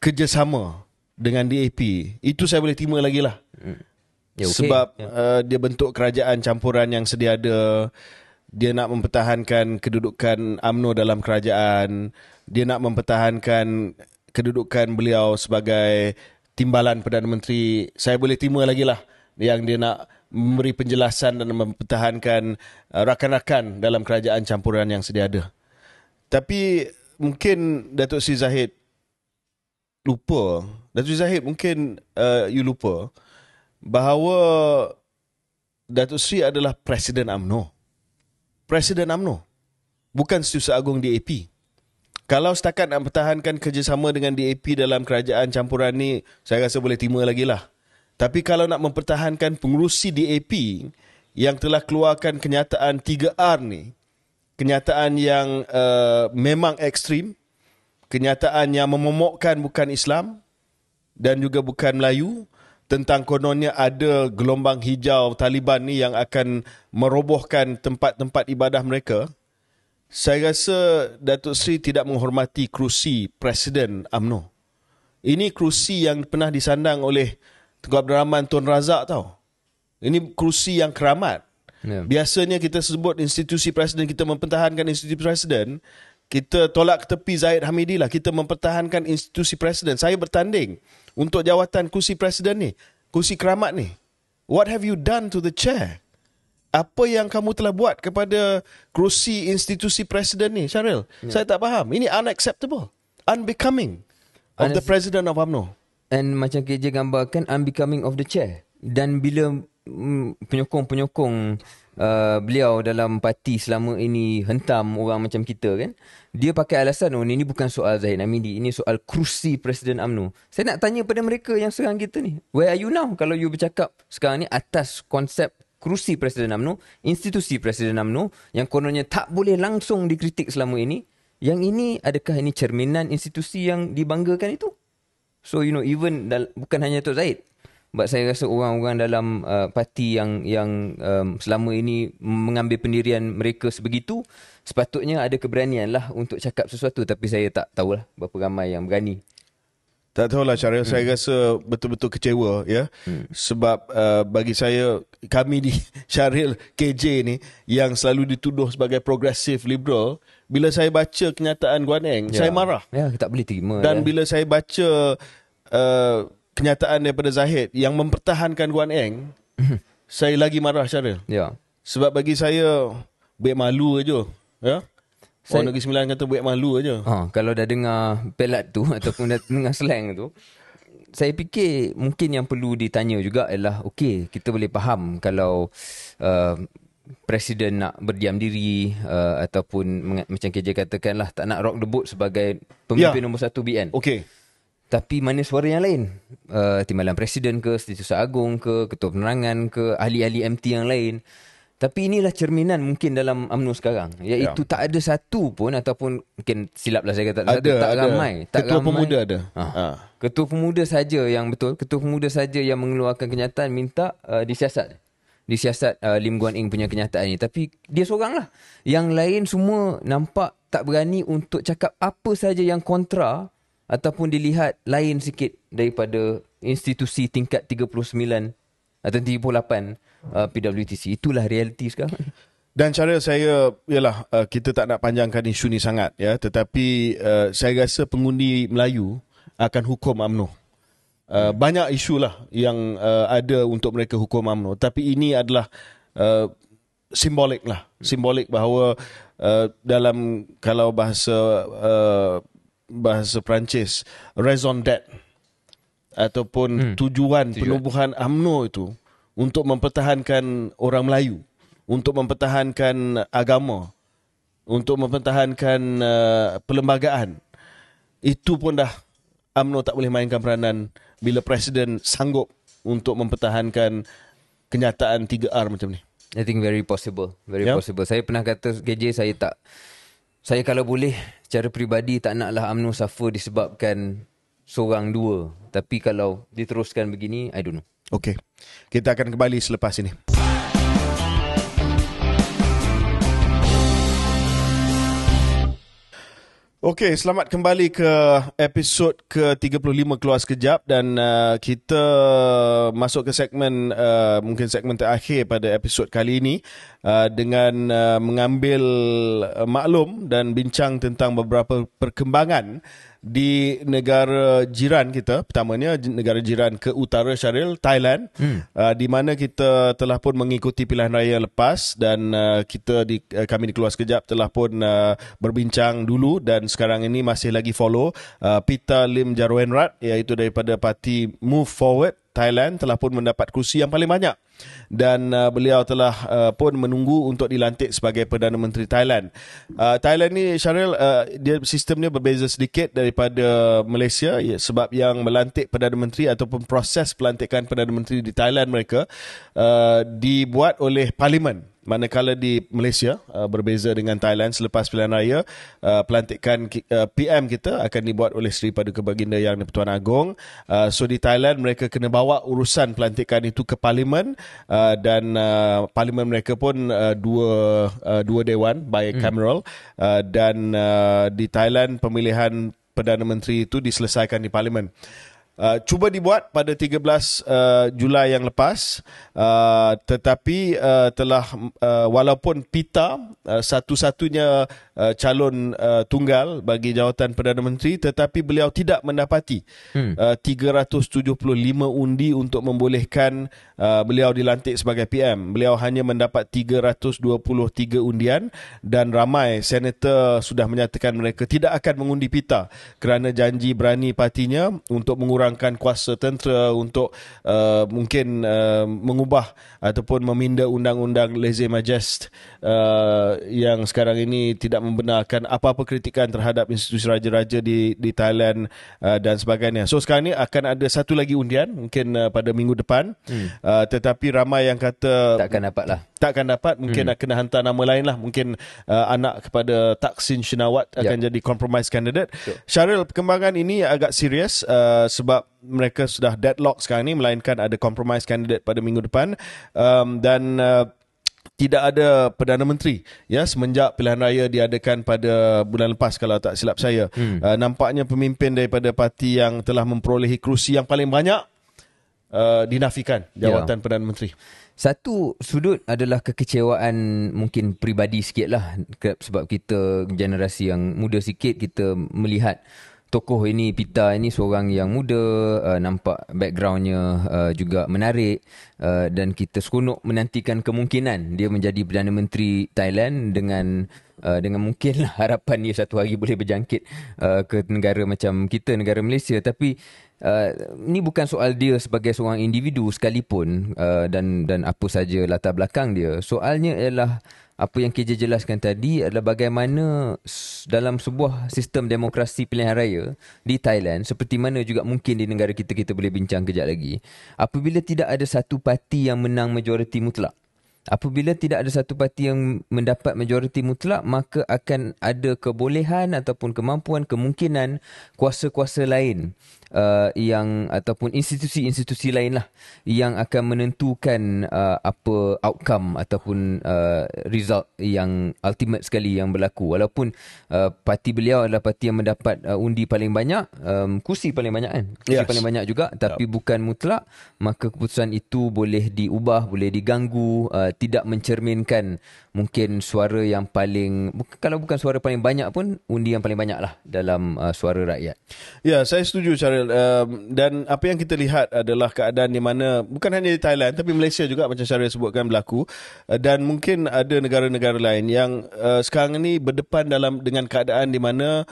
kerjasama dengan DAP, itu saya boleh terima lagi lah. Ya, okey. Sebab ya. uh, dia bentuk kerajaan campuran yang sedia ada. Dia nak mempertahankan kedudukan AMNO dalam kerajaan. Dia nak mempertahankan kedudukan beliau sebagai timbalan Perdana Menteri. Saya boleh terima lagi lah yang dia nak memberi penjelasan dan mempertahankan uh, rakan-rakan dalam kerajaan campuran yang sedia ada. Tapi mungkin Datuk Sri Zahid lupa. Datuk Sri Zahid mungkin uh, you lupa bahawa Datuk Sri adalah Presiden AMNO. Presiden AMNO. Bukan Setiausaha Agung DAP. Kalau setakat nak pertahankan kerjasama dengan DAP dalam kerajaan campuran ni, saya rasa boleh terima lagi lah. Tapi kalau nak mempertahankan pengurusi DAP yang telah keluarkan kenyataan 3R ni, kenyataan yang uh, memang ekstrim, kenyataan yang memomokkan bukan Islam dan juga bukan Melayu, tentang kononnya ada gelombang hijau Taliban ni yang akan merobohkan tempat-tempat ibadah mereka, saya rasa Datuk Sri tidak menghormati kerusi Presiden AMNO. Ini kerusi yang pernah disandang oleh Tengku Abdul Rahman Tun Razak tau. Ini kerusi yang keramat. Ya. Biasanya kita sebut institusi presiden, kita mempertahankan institusi presiden, kita tolak ke tepi Zahid Hamidi lah. Kita mempertahankan institusi presiden. Saya bertanding untuk jawatan kursi presiden ni. Kursi keramat ni. What have you done to the chair? Apa yang kamu telah buat kepada kerusi institusi presiden ni, Syaril? Saya tak faham. Ini unacceptable. Unbecoming of the Unac- president of UMNO. And macam KJ gambarkan unbecoming of the chair. Dan bila penyokong-penyokong uh, beliau dalam parti selama ini hentam orang macam kita kan. Dia pakai alasan oh ini bukan soal Zahid Hamidi, ini soal kerusi Presiden AMNO. Saya nak tanya pada mereka yang serang kita ni. Where are you now kalau you bercakap sekarang ni atas konsep kerusi Presiden AMNO, institusi Presiden AMNO yang kononnya tak boleh langsung dikritik selama ini. Yang ini adakah ini cerminan institusi yang dibanggakan itu? So you know even dal- bukan hanya Tok Zaid. Sebab saya rasa orang-orang dalam uh, parti yang yang um, selama ini mengambil pendirian mereka sebegitu sepatutnya ada keberanian lah untuk cakap sesuatu tapi saya tak tahulah berapa ramai yang berani. Tak tahulah Syaril, hmm. saya rasa betul-betul kecewa ya. Hmm. Sebab uh, bagi saya kami di Syaril KJ ni yang selalu dituduh sebagai progressive liberal, bila saya baca kenyataan Guan Eng, saya marah. Ya, tak boleh terima. Dan ya. bila saya baca uh, kenyataan daripada Zahid yang mempertahankan Guan Eng, saya lagi marah Syaril. ya. Sebab bagi saya baik malu aja, ya. Saya, Orang Negeri Sembilan kata buat malu aja. Ha, kalau dah dengar pelat tu ataupun dah dengar slang tu, saya fikir mungkin yang perlu ditanya juga ialah okey, kita boleh faham kalau uh, presiden nak berdiam diri uh, ataupun macam KJ katakanlah tak nak rock the boat sebagai pemimpin ya. nombor satu BN. Okey. Tapi mana suara yang lain? Uh, timbalan presiden ke, setiausaha agung ke, ketua penerangan ke, ahli-ahli MT yang lain. Tapi inilah cerminan mungkin dalam UMNO sekarang. Iaitu ya. tak ada satu pun ataupun mungkin silaplah saya kata ada, satu, tak ada. ramai. Tak Ketua ramai. pemuda ada. Ha. Ha. Ketua pemuda saja yang betul. Ketua pemuda saja yang mengeluarkan kenyataan minta uh, disiasat. Disiasat uh, Lim Guan Eng punya kenyataan ini. Tapi dia seorang lah. Yang lain semua nampak tak berani untuk cakap apa saja yang kontra ataupun dilihat lain sikit daripada institusi tingkat 39 atau 38 uh, PWTC. Itulah realiti sekarang. Dan cara saya ialah uh, kita tak nak panjangkan isu ni sangat ya tetapi uh, saya rasa pengundi Melayu akan hukum AMNO. Uh, banyak isu lah yang uh, ada untuk mereka hukum AMNO tapi ini adalah uh, simbolik lah simbolik bahawa uh, dalam kalau bahasa uh, bahasa Perancis raison d'être ataupun hmm. tujuan, tujuan penubuhan AMNO itu untuk mempertahankan orang Melayu, untuk mempertahankan agama, untuk mempertahankan uh, perlembagaan. Itu pun dah UMNO tak boleh mainkan peranan bila Presiden sanggup untuk mempertahankan kenyataan 3R macam ni. I think very possible. Very yeah. possible. Saya pernah kata KJ saya tak saya kalau boleh secara peribadi tak naklah UMNO suffer disebabkan seorang dua. Tapi kalau diteruskan begini, I don't know. Okey. Kita akan kembali selepas ini. Okey, selamat kembali ke episod ke-35 Keluar Sekejap dan uh, kita masuk ke segmen uh, mungkin segmen terakhir pada episod kali ini uh, dengan uh, mengambil uh, maklum dan bincang tentang beberapa perkembangan di negara jiran kita pertamanya negara jiran ke utara Syaril Thailand hmm. uh, di mana kita telah pun mengikuti pilihan raya lepas dan uh, kita di uh, kami di keluar sekejap telah pun uh, berbincang dulu dan sekarang ini masih lagi follow uh, Peter Lim Jarwenrat iaitu daripada parti Move Forward Thailand telah pun mendapat kursi yang paling banyak dan uh, beliau telah uh, pun menunggu untuk dilantik sebagai Perdana Menteri Thailand. Uh, Thailand ni Syaril uh, dia sistemnya berbeza sedikit daripada Malaysia ya, sebab yang melantik Perdana Menteri ataupun proses pelantikan Perdana Menteri di Thailand mereka uh, dibuat oleh parlimen manakala di Malaysia uh, berbeza dengan Thailand selepas pilihan raya uh, pelantikan uh, PM kita akan dibuat oleh Seri Paduka Baginda Yang di-Pertuan Agong. Uh, so di Thailand mereka kena bawa urusan pelantikan itu ke parlimen uh, dan uh, parlimen mereka pun uh, dua uh, dua dewan bicameral hmm. uh, dan uh, di Thailand pemilihan Perdana Menteri itu diselesaikan di parlimen Uh, cuba dibuat pada 13 uh, Julai yang lepas uh, tetapi uh, telah uh, walaupun pita uh, satu-satunya uh, calon uh, tunggal bagi jawatan Perdana Menteri tetapi beliau tidak mendapati hmm. uh, 375 undi untuk membolehkan uh, beliau dilantik sebagai PM beliau hanya mendapat 323 undian dan ramai senator sudah menyatakan mereka tidak akan mengundi pita kerana janji berani partinya untuk mengurangkan mengurangkan kuasa tentera untuk uh, mungkin uh, mengubah ataupun meminda undang-undang lese majest uh, yang sekarang ini tidak membenarkan apa-apa kritikan terhadap institusi raja-raja di di Thailand uh, dan sebagainya. So sekarang ini akan ada satu lagi undian mungkin uh, pada minggu depan. Hmm. Uh, tetapi ramai yang kata takkan dapatlah takkan dapat mungkin hmm. akan hantar nama lain lah mungkin uh, anak kepada Taksin Shinawat akan yep. jadi compromise candidate sure. Syaril perkembangan ini agak serius uh, sebab mereka sudah deadlock sekarang ni melainkan ada compromise candidate pada minggu depan um, dan uh, tidak ada Perdana Menteri ya semenjak pilihan raya diadakan pada bulan lepas kalau tak silap saya hmm. uh, nampaknya pemimpin daripada parti yang telah memperolehi kerusi yang paling banyak uh, dinafikan jawatan yeah. Perdana Menteri satu sudut adalah kekecewaan mungkin peribadi sikit lah sebab kita generasi yang muda sikit kita melihat tokoh ini Pita ini seorang yang muda uh, nampak backgroundnya uh, juga menarik uh, dan kita seronok menantikan kemungkinan dia menjadi Perdana Menteri Thailand dengan uh, dengan mungkinlah harapan dia satu hari boleh berjangkit uh, ke negara macam kita negara Malaysia. Tapi Uh, ini bukan soal dia sebagai seorang individu sekalipun uh, dan dan apa saja latar belakang dia. Soalnya ialah apa yang KJ jelaskan tadi adalah bagaimana dalam sebuah sistem demokrasi pilihan raya di Thailand seperti mana juga mungkin di negara kita kita boleh bincang kejap lagi apabila tidak ada satu parti yang menang majoriti mutlak apabila tidak ada satu parti yang mendapat majoriti mutlak maka akan ada kebolehan ataupun kemampuan kemungkinan kuasa-kuasa lain uh, yang ataupun institusi-institusi lain lah yang akan menentukan uh, apa outcome ataupun uh, result yang ultimate sekali yang berlaku walaupun uh, parti beliau adalah parti yang mendapat uh, undi paling banyak um, kursi paling banyak kan kursi yes. paling banyak juga tapi yep. bukan mutlak maka keputusan itu boleh diubah boleh diganggu uh, tidak mencerminkan mungkin suara yang paling kalau bukan suara paling banyak pun undi yang paling banyak lah dalam uh, suara rakyat. Ya saya setuju Syaril. Um, dan apa yang kita lihat adalah keadaan di mana bukan hanya di Thailand tapi Malaysia juga macam Syaril sebutkan berlaku. Uh, dan mungkin ada negara-negara lain yang uh, sekarang ini berdepan dalam dengan keadaan di mana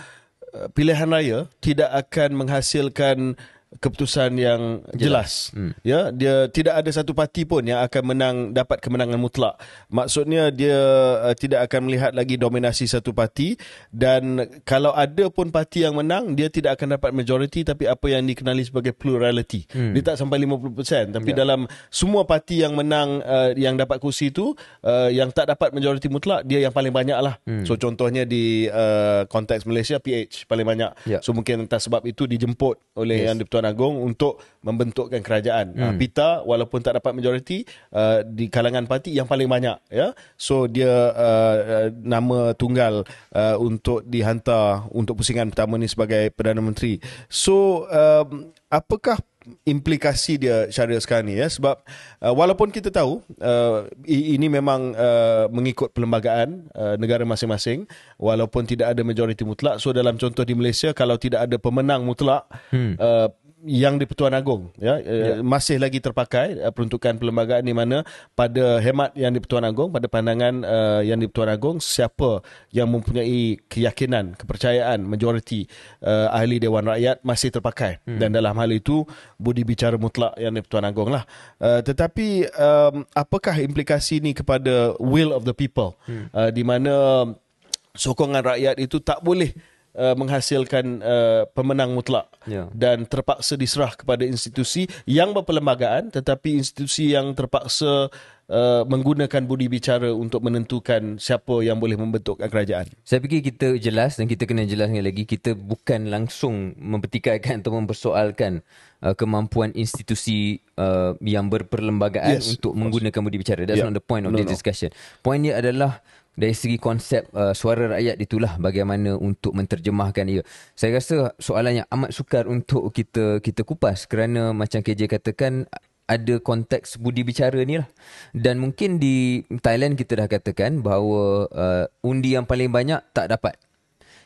uh, pilihan raya tidak akan menghasilkan keputusan yang jelas. jelas. Hmm. Ya, dia tidak ada satu parti pun yang akan menang dapat kemenangan mutlak. Maksudnya dia uh, tidak akan melihat lagi dominasi satu parti dan kalau ada pun parti yang menang dia tidak akan dapat majoriti tapi apa yang dikenali sebagai plurality. Hmm. Dia tak sampai 50% tapi ya. dalam semua parti yang menang uh, yang dapat kursi itu uh, yang tak dapat majoriti mutlak dia yang paling banyak lah. Hmm. So contohnya di uh, konteks Malaysia PH paling banyak. Ya. So mungkin entah sebab itu dijemput oleh yes. yang di-Pertuan Agung untuk membentukkan kerajaan. Hmm. Uh, Pita walaupun tak dapat majoriti uh, di kalangan parti yang paling banyak ya. So dia uh, uh, nama tunggal uh, untuk dihantar untuk pusingan pertama ni sebagai Perdana Menteri. So uh, apakah implikasi dia syariah sekarang ni ya sebab uh, walaupun kita tahu uh, ini memang uh, mengikut perlembagaan uh, negara masing-masing walaupun tidak ada majoriti mutlak so dalam contoh di Malaysia kalau tidak ada pemenang mutlak hmm. uh, yang di Pertuan Agong ya, ya. masih lagi terpakai uh, peruntukan perlembagaan di mana pada hemat yang di Pertuan Agong pada pandangan uh, yang di Pertuan Agong siapa yang mempunyai keyakinan kepercayaan majoriti uh, ahli dewan rakyat masih terpakai hmm. dan dalam hal itu budi bicara mutlak yang di Pertuan Agong lah uh, tetapi um, apakah implikasi ini kepada will of the people hmm. uh, di mana sokongan rakyat itu tak boleh uh, menghasilkan uh, pemenang mutlak yeah. dan terpaksa diserah kepada institusi yang berperlembagaan tetapi institusi yang terpaksa uh, menggunakan budi bicara untuk menentukan siapa yang boleh membentuk kerajaan. Saya fikir kita jelas dan kita kena jelaskan lagi kita bukan langsung mempertikaikan atau mempersoalkan uh, kemampuan institusi uh, yang berperlembagaan yes, untuk menggunakan budi bicara. That's yeah. not the point of no, this discussion. Point dia adalah dari segi konsep uh, suara rakyat itulah bagaimana untuk menterjemahkan ia. Saya rasa soalan yang amat sukar untuk kita kita kupas kerana macam KJ katakan ada konteks budi bicara ni lah. Dan mungkin di Thailand kita dah katakan bahawa uh, undi yang paling banyak tak dapat.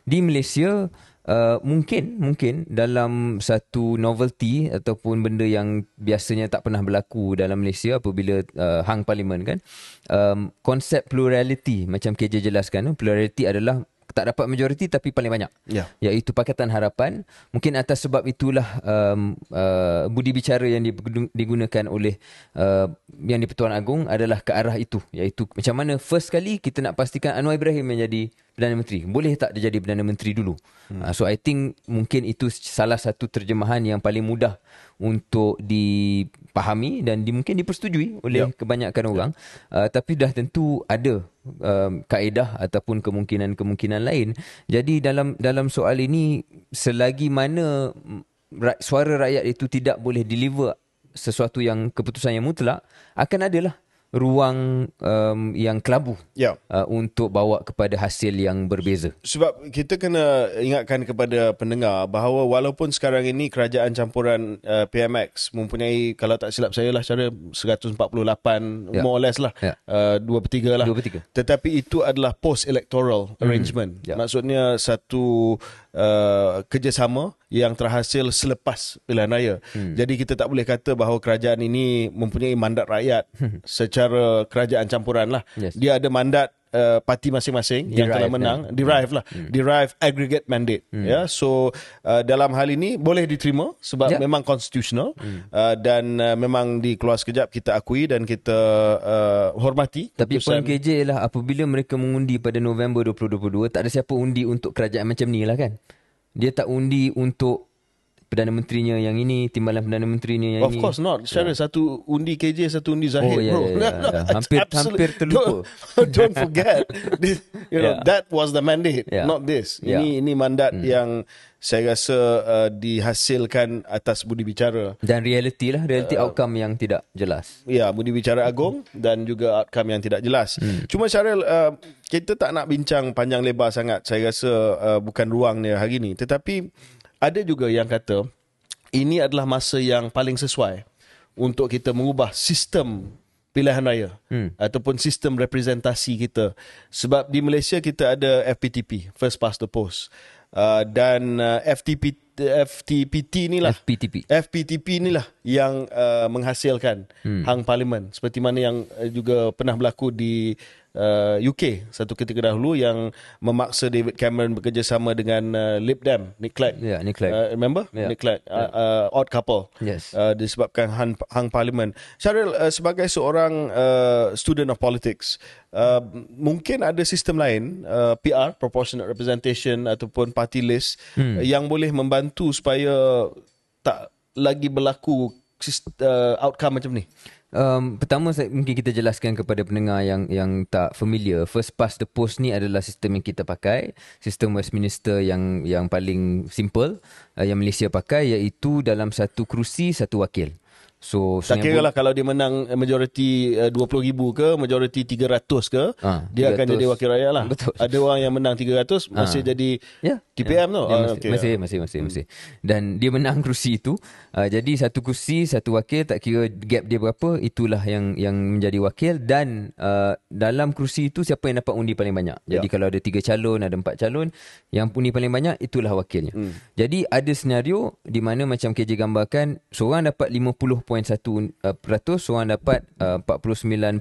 Di Malaysia Uh, mungkin mungkin dalam satu novelty ataupun benda yang biasanya tak pernah berlaku dalam Malaysia apabila uh, hang parlimen kan um, konsep plurality macam KJ jelaskan plurality adalah tak dapat majoriti tapi paling banyak. Yeah. iaitu Pakatan Harapan. Mungkin atas sebab itulah um, uh, budi bicara yang digunakan oleh uh, yang di Pertuan Agong adalah ke arah itu. Iaitu macam mana first kali kita nak pastikan Anwar Ibrahim menjadi Perdana Menteri. Boleh tak dia jadi Perdana Menteri dulu? Hmm. Uh, so I think mungkin itu salah satu terjemahan yang paling mudah untuk dipahami dan di, mungkin dipersetujui oleh yep. kebanyakan orang. Uh, tapi dah tentu ada um, kaedah ataupun kemungkinan-kemungkinan lain. Jadi dalam dalam soal ini selagi mana suara rakyat itu tidak boleh deliver sesuatu yang keputusan yang mutlak akan adalah ruang um, yang kelabu yeah. uh, untuk bawa kepada hasil yang berbeza. Sebab kita kena ingatkan kepada pendengar bahawa walaupun sekarang ini kerajaan campuran uh, PMX mempunyai kalau tak silap saya lah cara 148 yeah. more or less lah yeah. uh, 2 per 3 lah. 2 per 3. Tetapi itu adalah post electoral hmm. arrangement. Yeah. Maksudnya satu uh, kerjasama yang terhasil selepas pilihan raya. Hmm. Jadi kita tak boleh kata bahawa kerajaan ini mempunyai mandat rakyat secara kerajaan campuran lah. Yes. Dia ada mandat uh, parti masing-masing yang telah Derive, menang derive lah hmm. derive aggregate mandate hmm. ya so uh, dalam hal ini boleh diterima sebab Ya. memang constitutional hmm. uh, dan uh, memang dikeluar sekejap kita akui dan kita uh, hormati Tapi poin KJ ialah apabila mereka mengundi pada November 2022, tak ada siapa undi untuk kerajaan macam ni lah kan. Dia tak undi untuk Perdana Menterinya yang ini, timbalan Perdana Menterinya yang Of ini. course not. Syara satu undi KJ, satu undi Oh, Zahid. ya, bro. ya, ya, ya. It's Hampir- hampir terlupa. Don't, don't forget. This, you know, Yeah. that was the mandate, Yeah. not this. Yeah. Ini ini mandat yang saya rasa uh, dihasilkan atas budi bicara. Dan reality lah, reality Uh, outcome yang tidak jelas. Ya, budi bicara agung dan juga outcome yang tidak jelas. Hmm. Cuma Syaril, uh, kita tak nak bincang panjang lebar sangat. Saya rasa uh, bukan ruangnya hari ini. Tetapi ada juga yang kata ini adalah masa yang paling sesuai untuk kita mengubah sistem pilihan raya hmm. ataupun sistem representasi kita. Sebab di Malaysia kita ada FPTP, First Past the Post. Uh, dan uh, FTP, FTPT inilah FPTP. FPTP inilah yang uh, menghasilkan hmm. hang parlimen seperti mana yang uh, juga pernah berlaku di uh, UK satu ketika dahulu yang memaksa David Cameron bekerjasama dengan uh, Lib Dem Nick Clegg. Ya, Nick Clegg. Uh, remember? Ya. Nick Clegg. Uh, uh, odd couple. Yes. Uh, disebabkan hang, hang parlimen. Syaril uh, sebagai seorang uh, student of politics uh, mungkin ada sistem lain uh, PR proportionate representation ataupun party list hmm. uh, yang boleh membantu supaya tak lagi berlaku uh, outcome macam ni. Um, pertama saya, mungkin kita jelaskan kepada pendengar yang yang tak familiar. First past the post ni adalah sistem yang kita pakai, sistem Westminster yang yang paling simple uh, yang Malaysia pakai iaitu dalam satu kerusi satu wakil. So Tak kira lah kalau dia menang uh, majoriti uh, 20,000 ke, majoriti 300 ke, Ah, dia akan 300. jadi wakil rakyat lah. Betul. Ada orang yang menang 300 masih jadi Ya. TPM tu. Ya, Ah, masih, okey. masih, masih, masih, masih. Dan dia menang kerusi itu. Uh, jadi satu kerusi, satu wakil, tak kira gap dia berapa, itulah yang yang menjadi wakil. Dan uh, dalam kerusi itu, siapa yang dapat undi paling banyak. Jadi Ya. kalau ada tiga calon, ada empat calon, yang undi paling banyak, itulah wakilnya. Hmm. Jadi ada senario di mana macam KJ gambarkan, seorang dapat 50.1 uh, peratus, seorang dapat uh, 49.9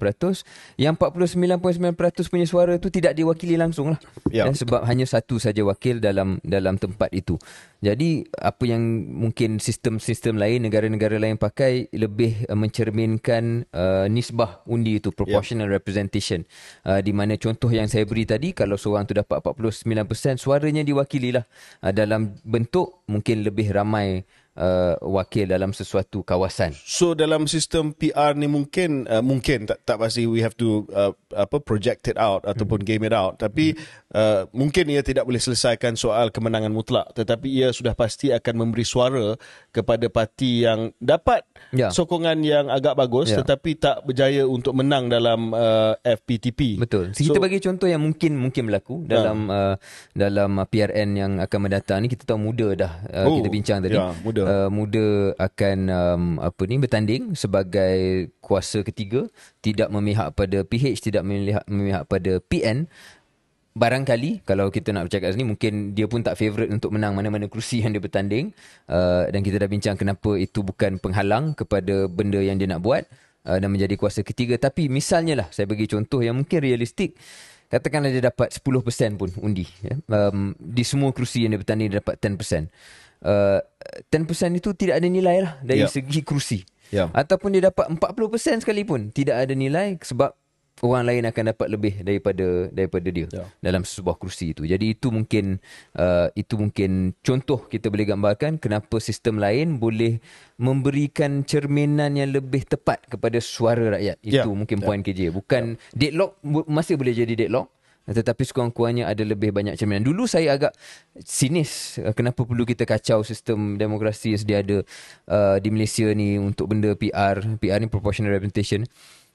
peratus. Yang 49.9 peratus punya suara tu tidak diwakili langsung lah. Ya. Dan sebab hanya satu saja wakil dalam dalam tempat itu. Jadi apa yang mungkin sistem-sistem lain negara-negara lain pakai lebih uh, mencerminkan uh, nisbah undi itu proportional yeah. representation. Uh, di mana contoh yang saya beri tadi kalau seorang tu dapat 49% suaranya diwakili lah uh, dalam bentuk mungkin lebih ramai uh, wakil dalam sesuatu kawasan. So dalam sistem PR ni mungkin uh, mungkin tak tak pasti we have to uh, apa project it out ataupun game it out tapi uh, mungkin ia tidak boleh selesaikan soal kemenangan mutlak tetapi ia sudah pasti akan memberi suara kepada parti yang dapat Ya. sokongan yang agak bagus Ya. tetapi tak berjaya untuk menang dalam uh, FPTP. Betul. So, kita bagi contoh yang mungkin mungkin berlaku dalam uh, dalam uh, PRN yang akan mendatang ni kita tahu muda dah uh, Oh, kita bincang tadi. ya, muda. Uh, muda akan um, apa ni bertanding sebagai kuasa ketiga, tidak memihak pada PH, tidak memihak memihak pada PN. Barangkali kalau kita nak bercakap sini mungkin dia pun tak favourite untuk menang mana-mana kerusi yang dia bertanding uh, dan kita dah bincang kenapa itu bukan penghalang kepada benda yang dia nak buat uh, dan menjadi kuasa ketiga tapi misalnya lah saya bagi contoh yang mungkin realistik katakanlah dia dapat 10% pun undi ya. um, di semua kerusi yang dia bertanding dia dapat 10% uh, 10% itu tidak ada nilai lah dari Ya. segi kerusi Ya. ataupun dia dapat 40% sekalipun tidak ada nilai sebab orang lain akan dapat lebih daripada daripada dia Ya. dalam sebuah kerusi itu. Jadi itu mungkin uh, itu mungkin contoh kita boleh gambarkan kenapa sistem lain boleh memberikan cerminan yang lebih tepat kepada suara rakyat. Ya. Itu mungkin Ya. poin KJ. Bukan deadlock bu- masih boleh jadi deadlock tetapi sekurang-kurangnya ada lebih banyak cerminan. Dulu saya agak sinis uh, kenapa perlu kita kacau sistem demokrasi yang sedia ada uh, di Malaysia ni untuk benda PR. PR ni proportional representation.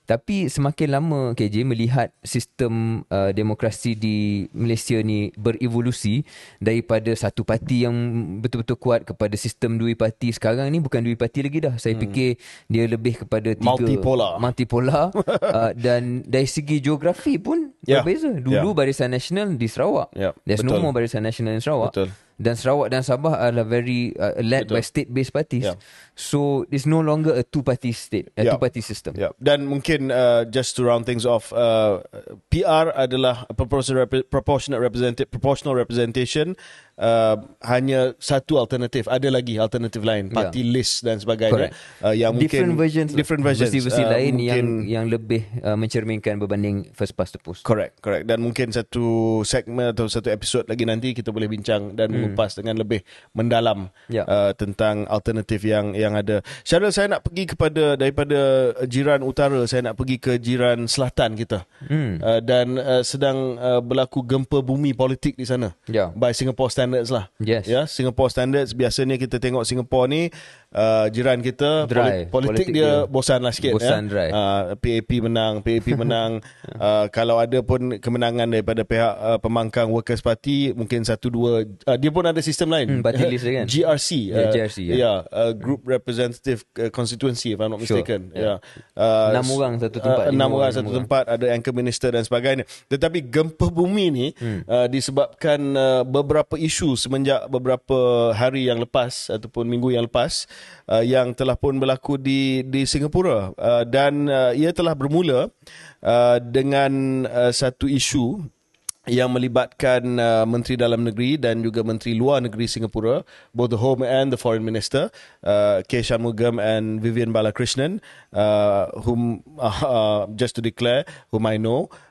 Tapi semakin lama KJ melihat sistem uh, demokrasi di Malaysia ni berevolusi daripada satu parti yang betul-betul kuat kepada sistem dua parti. Sekarang ni bukan dua parti lagi dah. Saya hmm. fikir dia lebih kepada tiga Multipolar. multipolar uh, dan dari segi geografi pun Ya. berbeza. Dulu Ya. Barisan Nasional di Sarawak. Ya, There's no betul. more Barisan Nasional in Sarawak. Betul. Dan Sarawak dan Sabah adalah very uh, led Betul. by state-based parties. Ya. So it's no longer a two-party state, a Ya. two-party system. Ya, dan mungkin uh, just to round things off, uh, PR adalah proportional, proportionate representation, proportional representation. Uh, hanya satu alternatif. Ada lagi alternatif lain, Ya. party list dan sebagainya. Correct. Uh, yang different mungkin versions, lah. different versions. versi-versi Uh, lain yang mungkin- yang lebih uh, mencerminkan berbanding first past the post. Correct, correct. Dan mungkin satu segmen atau satu episod lagi nanti kita boleh bincang dan mengupas dengan lebih mendalam Hmm. Ya. uh, tentang alternatif yang yang ada. Syarul, saya nak pergi kepada daripada jiran utara, saya nak pergi ke jiran selatan kita. Hmm. Uh, dan uh, sedang uh, berlaku gempa bumi politik di sana. Ya. By Singapore standards lah. Yes. Ya, Singapore standards biasanya kita tengok Singapore ni uh, jiran kita Dry. politik, Politik dia, dia bosan lah sikit bosan, ya. dry. Uh, PAP menang, PAP menang. uh, kalau ada pun kemenangan daripada pihak uh, pembangkang Workers Party mungkin satu dua uh, dia pun ada sistem lain. Hmm, party list kan? GRC. Ya, GRC, ya. yeah, uh, Group Representative uh, Constituency if I'm not Sure, mistaken. ya. Yeah. Uh, Enam orang satu tempat, Uh, enam orang satu orang. tempat ada anchor minister dan sebagainya. Tetapi gempa bumi ni Hmm. uh, disebabkan uh, beberapa isu semenjak beberapa hari yang lepas ataupun minggu yang lepas uh, yang telah pun berlaku di di Singapura uh, dan uh, ia telah bermula uh, dengan uh, satu isu yang melibatkan uh, Menteri Dalam Negeri dan juga Menteri Luar Negeri Singapura, both the Home and the Foreign Minister, uh, K. Shanmugam and Vivian Balakrishnan, uh, whom uh, just to declare, whom I know, uh,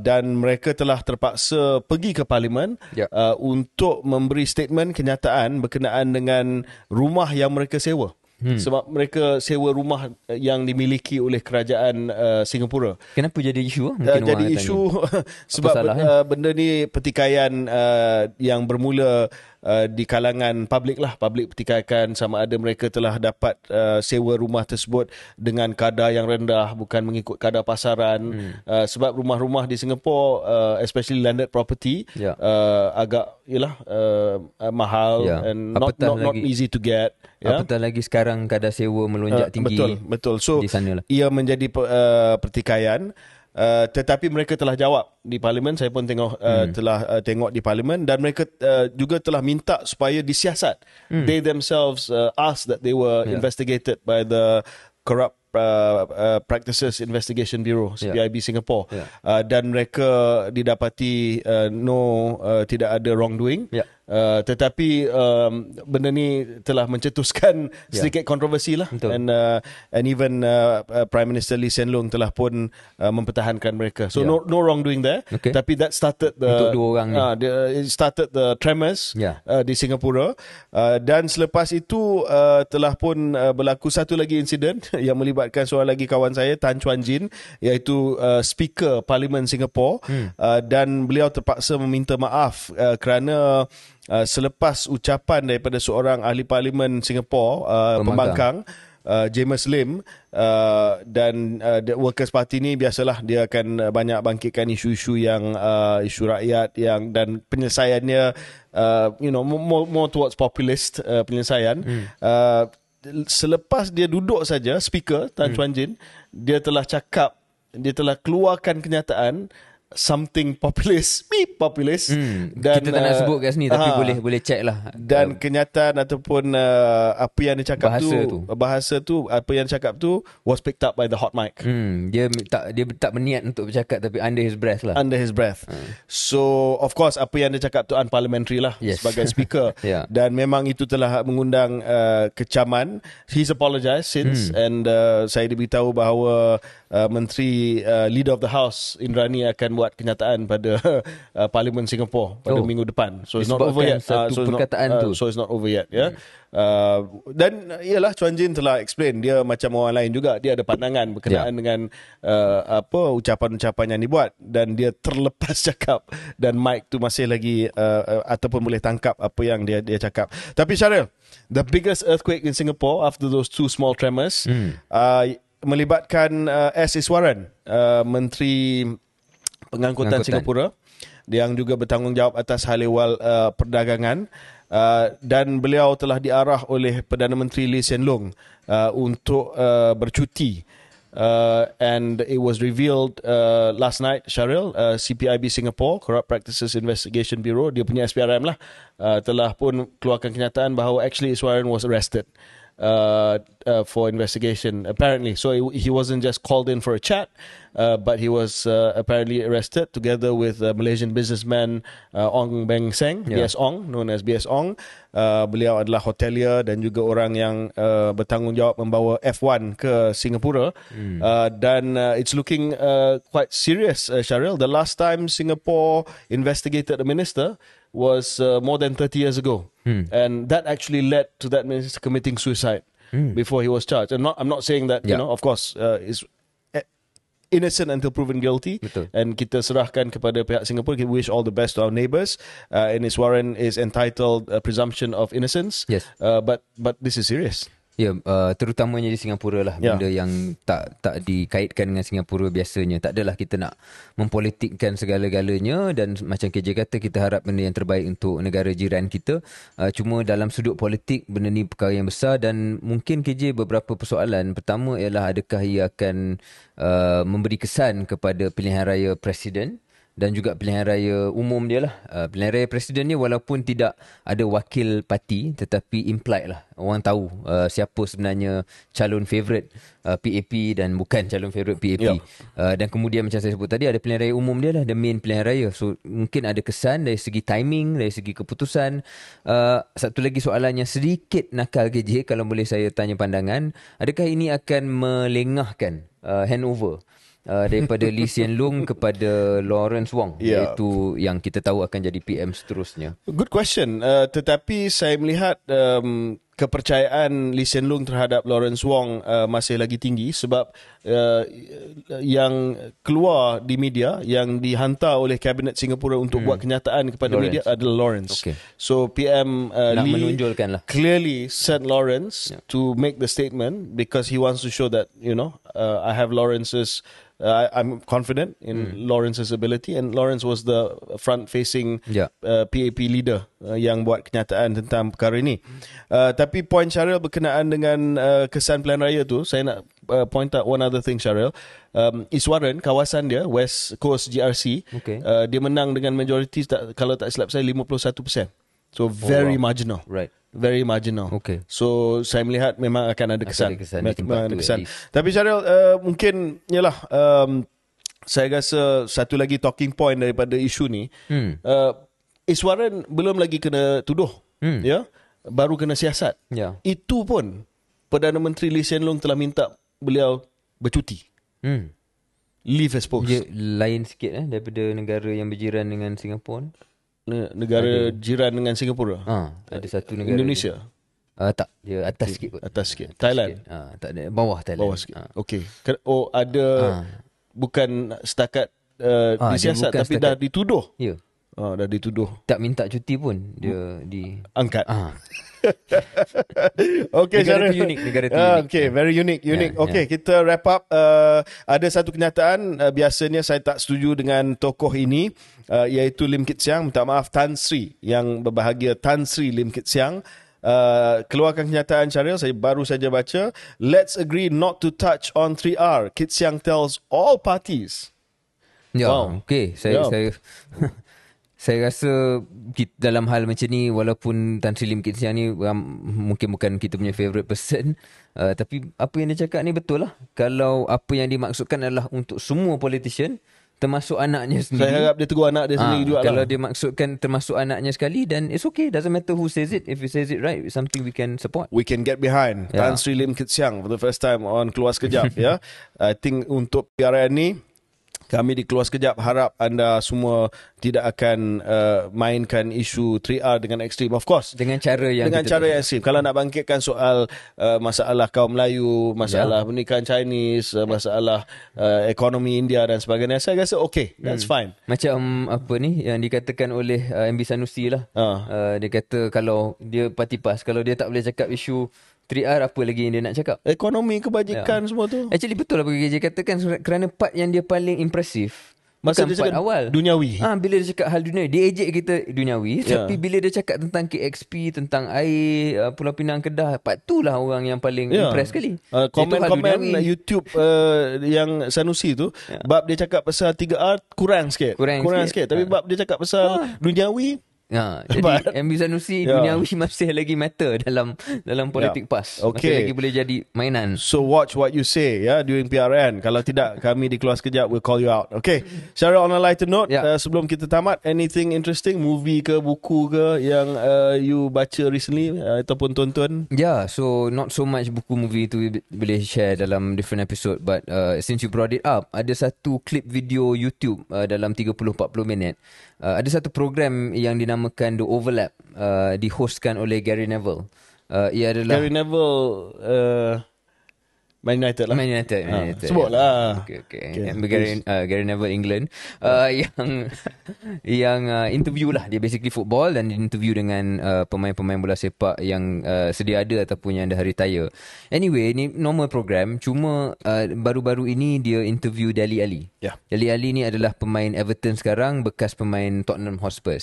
dan mereka telah terpaksa pergi ke Parlimen Ya. uh, untuk memberi statement kenyataan berkenaan dengan rumah yang mereka sewa. Hmm. Sebab mereka sewa rumah yang dimiliki oleh kerajaan uh, Singapura. Kenapa jadi isu? ah? Uh, Mungkin jadi orang akan isu sebab salahnya? uh, benda ni pertikaian uh, yang bermula uh, di kalangan publik lah publik pertikaikan sama ada mereka telah dapat uh, sewa rumah tersebut dengan kadar yang rendah bukan mengikut kadar pasaran hmm. uh, sebab rumah-rumah di Singapore uh, especially landed property Ya. uh, agak yalah uh, mahal Ya. and not Apatah not, not easy to get ya Apatah lagi sekarang kadar sewa melonjak Uh, tinggi Betul, betul. So di ia menjadi uh, pertikaian Uh, tetapi mereka telah jawab di parlimen saya pun tengok uh, Hmm. telah uh, tengok di parlimen dan mereka uh, juga telah minta supaya disiasat Hmm. they themselves uh, asked that they were Yeah. investigated by the corrupt uh, uh, practices investigation bureau Yeah. CPIB Singapore Yeah. uh, dan mereka didapati uh, no uh, tidak ada wrongdoing Yeah. Uh, tetapi um, benda ni telah mencetuskan Ya. sedikit kontroversi lah Betul. and uh, and even uh, uh, Prime Minister Lee Hsien Loong telah pun uh, mempertahankan mereka so Ya. no no wrongdoing there Okay. tapi that started the Untuk dua orang ni. uh, the, it started the tremors Ya. uh, di Singapura uh, dan selepas itu uh, telah pun uh, berlaku satu lagi insiden yang melibatkan seorang lagi kawan saya Tan Chuan Jin iaitu uh, speaker Parlimen Singapura hmm. uh, dan beliau terpaksa meminta maaf uh, kerana uh, selepas ucapan daripada seorang ahli parlimen Singapura uh, pembangkang, Pembangkang. uh, James Lim uh, dan uh, the Workers Party ni biasalah dia akan uh, banyak bangkitkan isu-isu yang uh, isu rakyat yang dan penyelesaiannya uh, you know more, more towards populist uh, penyelesaian hmm. uh, selepas dia duduk saja speaker Tan Hmm. Chuan Jin dia telah cakap dia telah keluarkan kenyataan something populist beep populist Hmm. kita tak nak sebut kat sini tapi ah, boleh boleh check lah. dan kenyataan ataupun uh, apa yang dia cakap Bahasa tu, tu. bahasa tu apa yang dia cakap tu was picked up by the hot mic Hmm, dia tak dia tak berniat untuk bercakap tapi under his breath lah. under his breath. So of course apa yang dia cakap tu unparliamentary lah Yes. sebagai speaker Ya. dan memang itu telah mengundang uh, kecaman. He's apologized since Hmm. and uh, saya diberitahu bahawa uh, menteri uh, leader of the house Indrani akan buat kenyataan pada uh, parlimen Singapore pada Oh. minggu depan. So it's not over yet. Uh, so it's not, perkataan uh, tu. so it's not over yet ya. Uh, dan uh, ialah Chuan Jin telah explain dia macam orang lain juga dia ada pandangan berkenaan Ya. dengan uh, apa ucapan-ucapan yang dibuat dan dia terlepas cakap dan mic tu masih lagi uh, uh, ataupun boleh tangkap apa yang dia dia cakap. Tapi Syaril, the biggest earthquake in Singapore after those two small tremors Hmm. uh, melibatkan uh, S. Iswaran, uh, Menteri Pengangkutan, Pengangkutan. Singapura yang juga bertanggungjawab atas hal ehwal uh, perdagangan. Uh, dan beliau telah diarah oleh Perdana Menteri Lee Hsien Loong uh, untuk uh, bercuti. Uh, and it was revealed uh, last night Syaril uh, CPIB Singapore Corrupt Practices Investigation Bureau dia punya SPRM lah uh, telah pun keluarkan kenyataan bahawa actually Iswaran was arrested. uh, uh, for investigation apparently. So he, he wasn't just called in for a chat uh, but he was uh, apparently arrested together with uh, Malaysian businessman uh, Ong Beng Seng Yeah. BS Ong known as BS Ong. Uh, beliau adalah hotelier dan juga orang yang uh, bertanggungjawab membawa F1 ke Singapura. Uh, dan uh, it's looking uh, quite serious uh, Syaril the last time Singapore investigated a minister was uh, more than 30 years ago. Hmm. and that actually led to that minister committing suicide before he was charged. And not I'm not saying that you Hmm. Know of course uh, is eh, innocent until proven guilty. Betul. and kita serahkan kepada pihak Singapura we wish all the best to our neighbours. Uh, and Iswaran is entitled a presumption of innocence. Yes. uh, but but this is serious Ya, uh, terutamanya di Singapura lah Ya. benda yang tak tak dikaitkan dengan Singapura biasanya. Tak adalah kita nak mempolitikkan segala-galanya dan macam KJ kata kita harap benda yang terbaik untuk negara jiran kita. Uh, cuma dalam sudut politik benda ni perkara yang besar dan mungkin KJ beberapa persoalan. Pertama ialah adakah ia akan uh, memberi kesan kepada pilihan raya presiden dan juga pilihan raya umum dia lah. Uh, pilihan raya presiden ni walaupun tidak ada wakil parti tetapi implied lah. Orang tahu uh, siapa sebenarnya calon favourite uh, PAP dan bukan calon favourite PAP. Ya. Uh, dan kemudian macam saya sebut tadi ada pilihan raya umum dia lah. The main pilihan raya. So mungkin ada kesan dari segi timing, dari segi keputusan. Uh, satu lagi soalan yang sedikit nakal KJ kalau boleh saya tanya pandangan. Adakah ini akan melengahkan uh, handover uh, daripada Lee Hsien Loong kepada Lawrence Wong Ya. iaitu yang kita tahu akan jadi PM seterusnya. Good question. Uh, tetapi saya melihat um, kepercayaan Lee Hsien Loong terhadap Lawrence Wong uh, masih lagi tinggi sebab uh, yang keluar di media yang dihantar oleh kabinet Singapura untuk buat kenyataan kepada Lawrence. media adalah Lawrence. Okay. So PM uh, Nak Lee lah. clearly sent Lawrence Yeah. to make the statement because he wants to show that you know uh, I have Lawrence's. Uh, I'm confident in Lawrence's ability, and Lawrence was the front-facing Ya. uh, PAP leader uh, yang buat kenyataan tentang perkara ini. Uh, tapi poin Syaril berkenaan dengan uh, kesan pilihan raya tu, saya nak uh, point out one other thing Syaril. Um, Iswaran, kawasan dia, West Coast GRC, Okay. uh, dia menang dengan majority, tak, kalau tak silap saya, 51%. So very wow. marginal. Right. Very marginal. Okay. So saya melihat memang akan ada Akan kesan. ada kesan Memang ada kesan. Tapi Syaril uh, mungkin yalah um, saya rasa satu lagi talking point daripada isu ni Hmm. uh, Iswaran belum lagi kena tuduh. Hmm. Ya. Baru kena siasat. Ya. Itu pun Perdana Menteri Lee Hsien Loong telah minta beliau bercuti. Hmm. Leave as post. Dia lain sikit eh daripada negara yang berjiran dengan Singapura. Ne- Negara jiran dengan Singapura. Ha, ada satu negara. Indonesia. Ah tak, dia atas sikit kot. Atas sikit. Thailand. Ah tak ada bawah Thailand. Bawah sikit. Ah. Okey. Oh ada Ah. bukan setakat uh, dia disiasat tapi setakat- dah dituduh. Ya. Oh, dah dituduh. Tak minta cuti pun dia di Angkat. ah. Okay, Negara tu unik, negara tu Ah, unik. Okay, very unique, unique. Ya, okay, kita wrap up. Uh, ada satu kenyataan, uh, biasanya saya tak setuju dengan tokoh ini, uh, iaitu Lim Kit Siang. Minta maaf, Tan Sri, yang berbahagia Tan Sri Lim Kit Siang. Uh, keluarkan kenyataan Syaril, saya baru saja baca. Let's agree not to touch on 3R. Kit Siang tells all parties. Ya, Wow. okey. Saya Ya. saya saya rasa kita, dalam hal macam ni walaupun Tan Sri Lim Kit Siang ni um, mungkin bukan kita punya favourite person uh, tapi apa yang dia cakap ni betul lah. Kalau apa yang dimaksudkan adalah untuk semua politician termasuk anaknya sendiri. Saya harap dia tegur anak dia sendiri Ah, juga Kalau lah. dia maksudkan termasuk anaknya sekali dan it's okay. Doesn't matter who says it. If he says it right, it's something we can support. we can get behind Ya. Tan Sri Lim Kit Siang for the first time on Keluar Sekejap ya. I think untuk PRN ni kami di Keluar Sekejap harap anda semua tidak akan uh, mainkan isu 3R dengan ekstrim. Of course, Dengan cara yang dengan cara yang ekstrim. Kalau nak bangkitkan soal uh, masalah kaum Melayu, masalah Ya. pernikahan Chinese, uh, masalah uh, ekonomi India dan sebagainya, saya rasa okay, that's fine. Macam apa ni yang dikatakan oleh uh, MB Sanusi lah. Ah. Uh, dia kata kalau dia parti PAS, kalau dia tak boleh cakap isu 3R apa lagi yang dia nak cakap? Ekonomi, kebajikan semua tu. Actually betul lah KJ katakan kerana part yang dia paling impresif Masa bukan dia cakap awal. duniawi. Ah bila dia cakap hal dunia, dia ejek kita duniawi, Ya. tapi bila dia cakap tentang KXP, tentang air, uh, Pulau Pinang Kedah, part tu lah orang yang paling Ya. impress sekali. Uh, komen-komen duniawi. YouTube uh, yang Sanusi tu Ya. bab dia cakap pasal 3R kurang sikit. Kurang kurang sikit. sikit. Tapi Ha. bab dia cakap pasal duniawi Ha, jadi But- MB Sanusi Ya. duniawi masih lagi matter dalam dalam politik PAS. Okay. Masih lagi boleh jadi mainan. So watch what you say ya during PRN. Kalau tidak kami dikeluar sekejap we'll call you out. Okay. Syaril on a lighter note Ya. uh, sebelum kita tamat anything interesting movie ke buku ke yang uh, you baca recently uh, ataupun tonton? Yeah, so not so much buku movie tu boleh share dalam different episode but uh, since you brought it up, ada satu clip video YouTube uh, dalam 30-40 minit. Uh, ada satu program yang dinamakan The Overlap uh, dihostkan oleh Gary Neville. Uh, ia adalah Gary Neville uh, Man United lah. Man United, Man Ha, United. sebutlah. Okay, okay. Okay, okay Gary, uh, Gary Neville England uh, yang yang uh, interview lah dia basically football dan dia interview dengan uh, pemain-pemain bola sepak yang uh, sedia ada ataupun yang dah retire. Anyway, ni normal program cuma uh, baru-baru ini dia interview Dali Ali. Ya. Dali Ali ni adalah pemain Everton sekarang bekas pemain Tottenham Hotspur.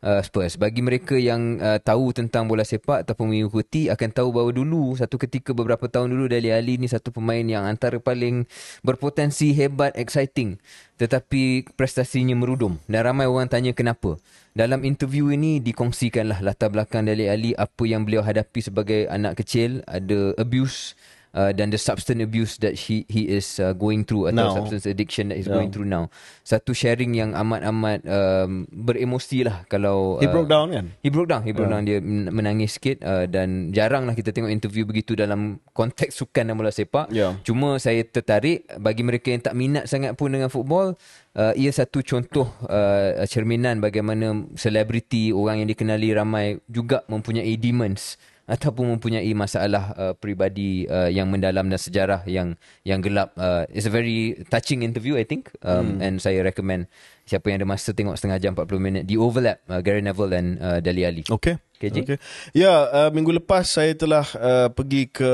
Uh, Spurs. Bagi mereka yang uh, tahu tentang bola sepak ataupun mengikuti akan tahu bahawa dulu satu ketika beberapa tahun dulu Dali Ali ni satu pemain yang antara paling berpotensi hebat, exciting tetapi prestasinya merudum dan ramai orang tanya kenapa. Dalam interview ini dikongsikanlah latar belakang Dali Ali apa yang beliau hadapi sebagai anak kecil, ada abuse uh, dan the substance abuse that he he is uh, going through atau Now. substance addiction that he's Yeah. going through now. Satu sharing yang amat-amat um, beremosi lah kalau He broke down kan? He broke down, he broke down dia men- menangis sikit uh, dan jarang lah kita tengok interview begitu dalam konteks sukan dan bola sepak. Ya. Cuma saya tertarik bagi mereka yang tak minat sangat pun dengan football, uh, ia satu contoh uh, cerminan bagaimana selebriti orang yang dikenali ramai juga mempunyai demons ataupun mempunyai masalah uh, peribadi uh, yang mendalam dan sejarah yang yang gelap. Uh, it's a very touching interview I think um, and saya recommend siapa yang ada masa tengok setengah jam 40 minit di overlap uh, Gary Neville dan uh, Dali Ali. Okay. KJ? okay. Ya, uh, minggu lepas saya telah uh, pergi ke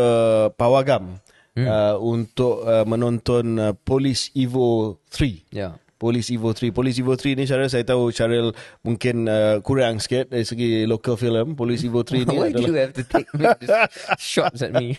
Pawagam hmm. uh, untuk uh, menonton uh, Police Evo 3. Ya. Police Evo 3. Police Evo 3 ni Syaril saya tahu Syaril mungkin uh, kurang sikit dari segi local film. Police Evo 3 ni Why do you adalah have to take shots at me?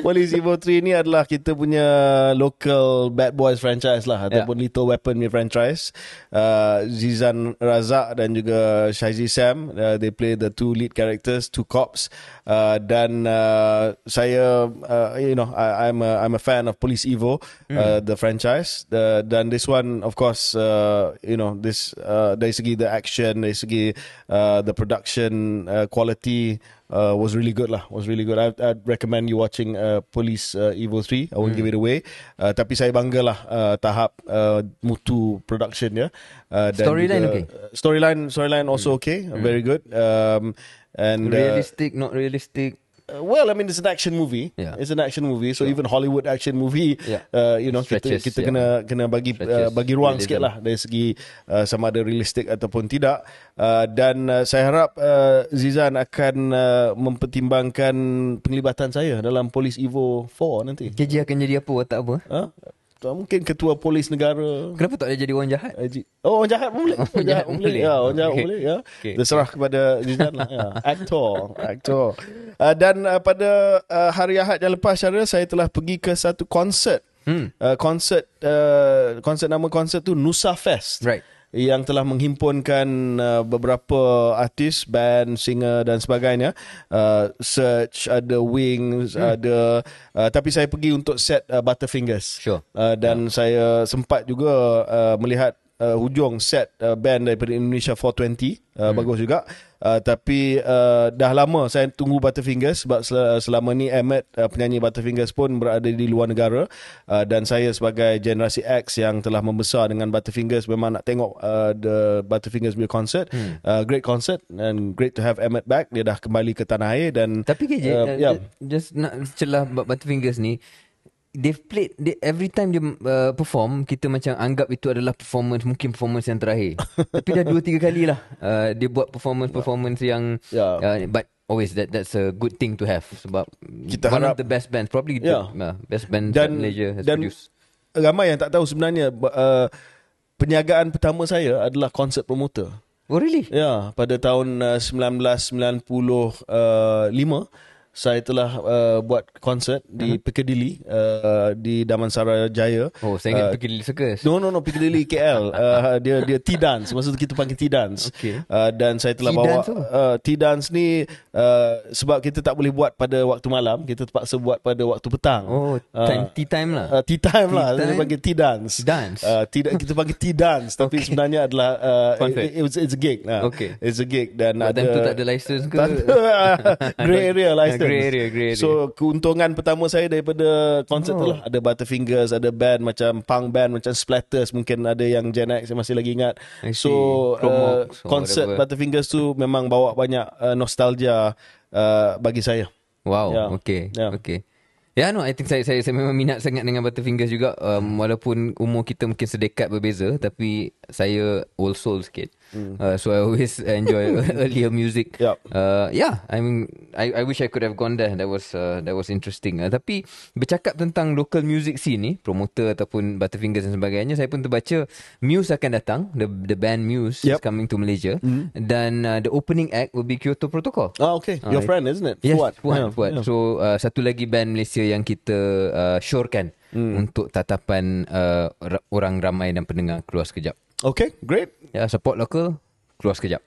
Police Evo 3 ni adalah kita punya local Bad Boys franchise lah Ya. ataupun Little Weapon punya franchise. Uh, Zizan Razak dan juga Shaizi Sam uh, they play the two lead characters, two cops. Uh, dan uh, saya uh, you know I, I'm a I'm a fan of Police Evo uh, the franchise. The, dan this one of course uh, you know this uh, dari segi the action, dari segi uh, the production uh, quality uh, was really good lah. Was really good. I, I'd recommend you watching uh, Police uh, Evo 3. I won't give it away. Uh, tapi saya bangga lah uh, tahap uh, mutu production ya. Uh, Storyline okay? Storyline storyline also okay. Very good. Um, and uh, realistic, not realistic. Uh, well, I mean, it's an action movie. Yeah. It's an action movie. So even Hollywood action movie, Yeah. uh, you know, Stretches, kita kita yeah. kena kena bagi uh, bagi ruang realism. sikit lah dari segi uh, sama ada realistik ataupun tidak. Uh, dan uh, saya harap uh, Zizan akan uh, mempertimbangkan penglibatan saya dalam Polis Evo 4 nanti. KJ akan jadi apa watak apa? Ha? Mungkin ketua polis negara. Kenapa tak boleh jadi orang jahat? Haji. Oh, orang jahat pun boleh. Orang jahat pun boleh. Ya, orang jahat pun Okay. boleh. Ya. Okay. Terserah kepada Zizan lah. Ya. Aktor. Aktor. Uh, dan uh, pada uh, hari Ahad yang lepas, Syaril, saya telah pergi ke satu konsert. Hmm. Uh, konsert, uh, konsert nama konsert tu Nusa Fest. Right. Yang telah menghimpunkan uh, beberapa artis, band, singer dan sebagainya. Uh, Search, ada Wings, Hmm. ada... Uh, tapi saya pergi untuk set uh, Butterfingers. Sure. Uh, dan saya sempat juga uh, melihat uh, hujung set uh, band daripada Indonesia 420 uh, hmm. bagus juga uh, tapi uh, dah lama saya tunggu Butterfingers sebab sel- selama ni Emmett uh, penyanyi Butterfingers pun berada di luar negara uh, dan saya sebagai generasi X yang telah membesar dengan Butterfingers memang nak tengok uh, the Butterfingers punya concert hmm. uh, great concert and great to have Emmett back dia dah kembali ke tanah air dan Tapi KJ, uh, uh, yeah. ju- just nak celah But- Butterfingers ni, they've played they, every time dia uh, perform kita macam anggap itu adalah performance mungkin performance yang terakhir tapi dah dua tiga kali lah uh, dia buat performance performance yang Ya. uh, but always that that's a good thing to have sebab Kita one harap- of the best bands, probably Yeah. the uh, best band dan Malaysia has dan produced. ramai yang tak tahu sebenarnya uh, penyagaan pertama saya adalah konsert promoter. Oh really? Ya, pada tahun uh, 1995 saya telah uh, buat konsert di Piccadilly uh, di Damansara Jaya. Oh, saya ingat Uh, Lily Circus. No no no Piccadilly KL uh, dia dia T-dance masa tu kita panggil T-dance. Okey. Uh, dan saya telah bawa T-dance tu? uh, T-dance ni uh, sebab kita tak boleh buat pada waktu malam, kita terpaksa buat pada waktu petang. Oh, time, tea time lah. Uh, tea time lah Tea Dia time? panggil tea dance Dance? uh, tidak Kita panggil tea dance Tapi sebenarnya adalah uh, Concert. it, it's, it's a gig lah. Okay. It's a gig Dan Buat ada tu tak ada license ke? tak ada. Grey area license Grey area, grey area. So keuntungan pertama saya Daripada konsert Oh. tu lah Ada Butterfingers Ada band macam Punk band Macam Splatters Mungkin ada yang Gen X Saya masih lagi ingat. So uh, Konsert whatever. Butterfingers tu Memang bawa banyak uh, Nostalgia uh, Bagi saya Wow, Ya. okay, Ya. okay. Ya, no, I think saya, saya saya memang minat sangat dengan Butterfingers juga. Um, walaupun umur kita mungkin sedekat berbeza, tapi saya old soul sikit. Uh, so I always enjoy earlier music. Yup. Uh, yeah, I mean, I I wish I could have gone there. That was uh, that was interesting. Uh, tapi bercakap tentang local music scene ni, promoter ataupun Butterfingers dan sebagainya, saya pun terbaca Muse akan datang. The the band Muse is Yup. coming to Malaysia, dan uh, the opening act will be Kyoto Protocol. Ah okay Your Ah, friend isn't it Yes, Fuad Fuad. Yeah, Fuad. yeah. So uh, satu lagi band Malaysia yang kita uh, syorekan hmm. untuk tatapan uh, ra- orang ramai dan pendengar keluar sekejap. Okay great Ya, support lokal, keluar sekejap.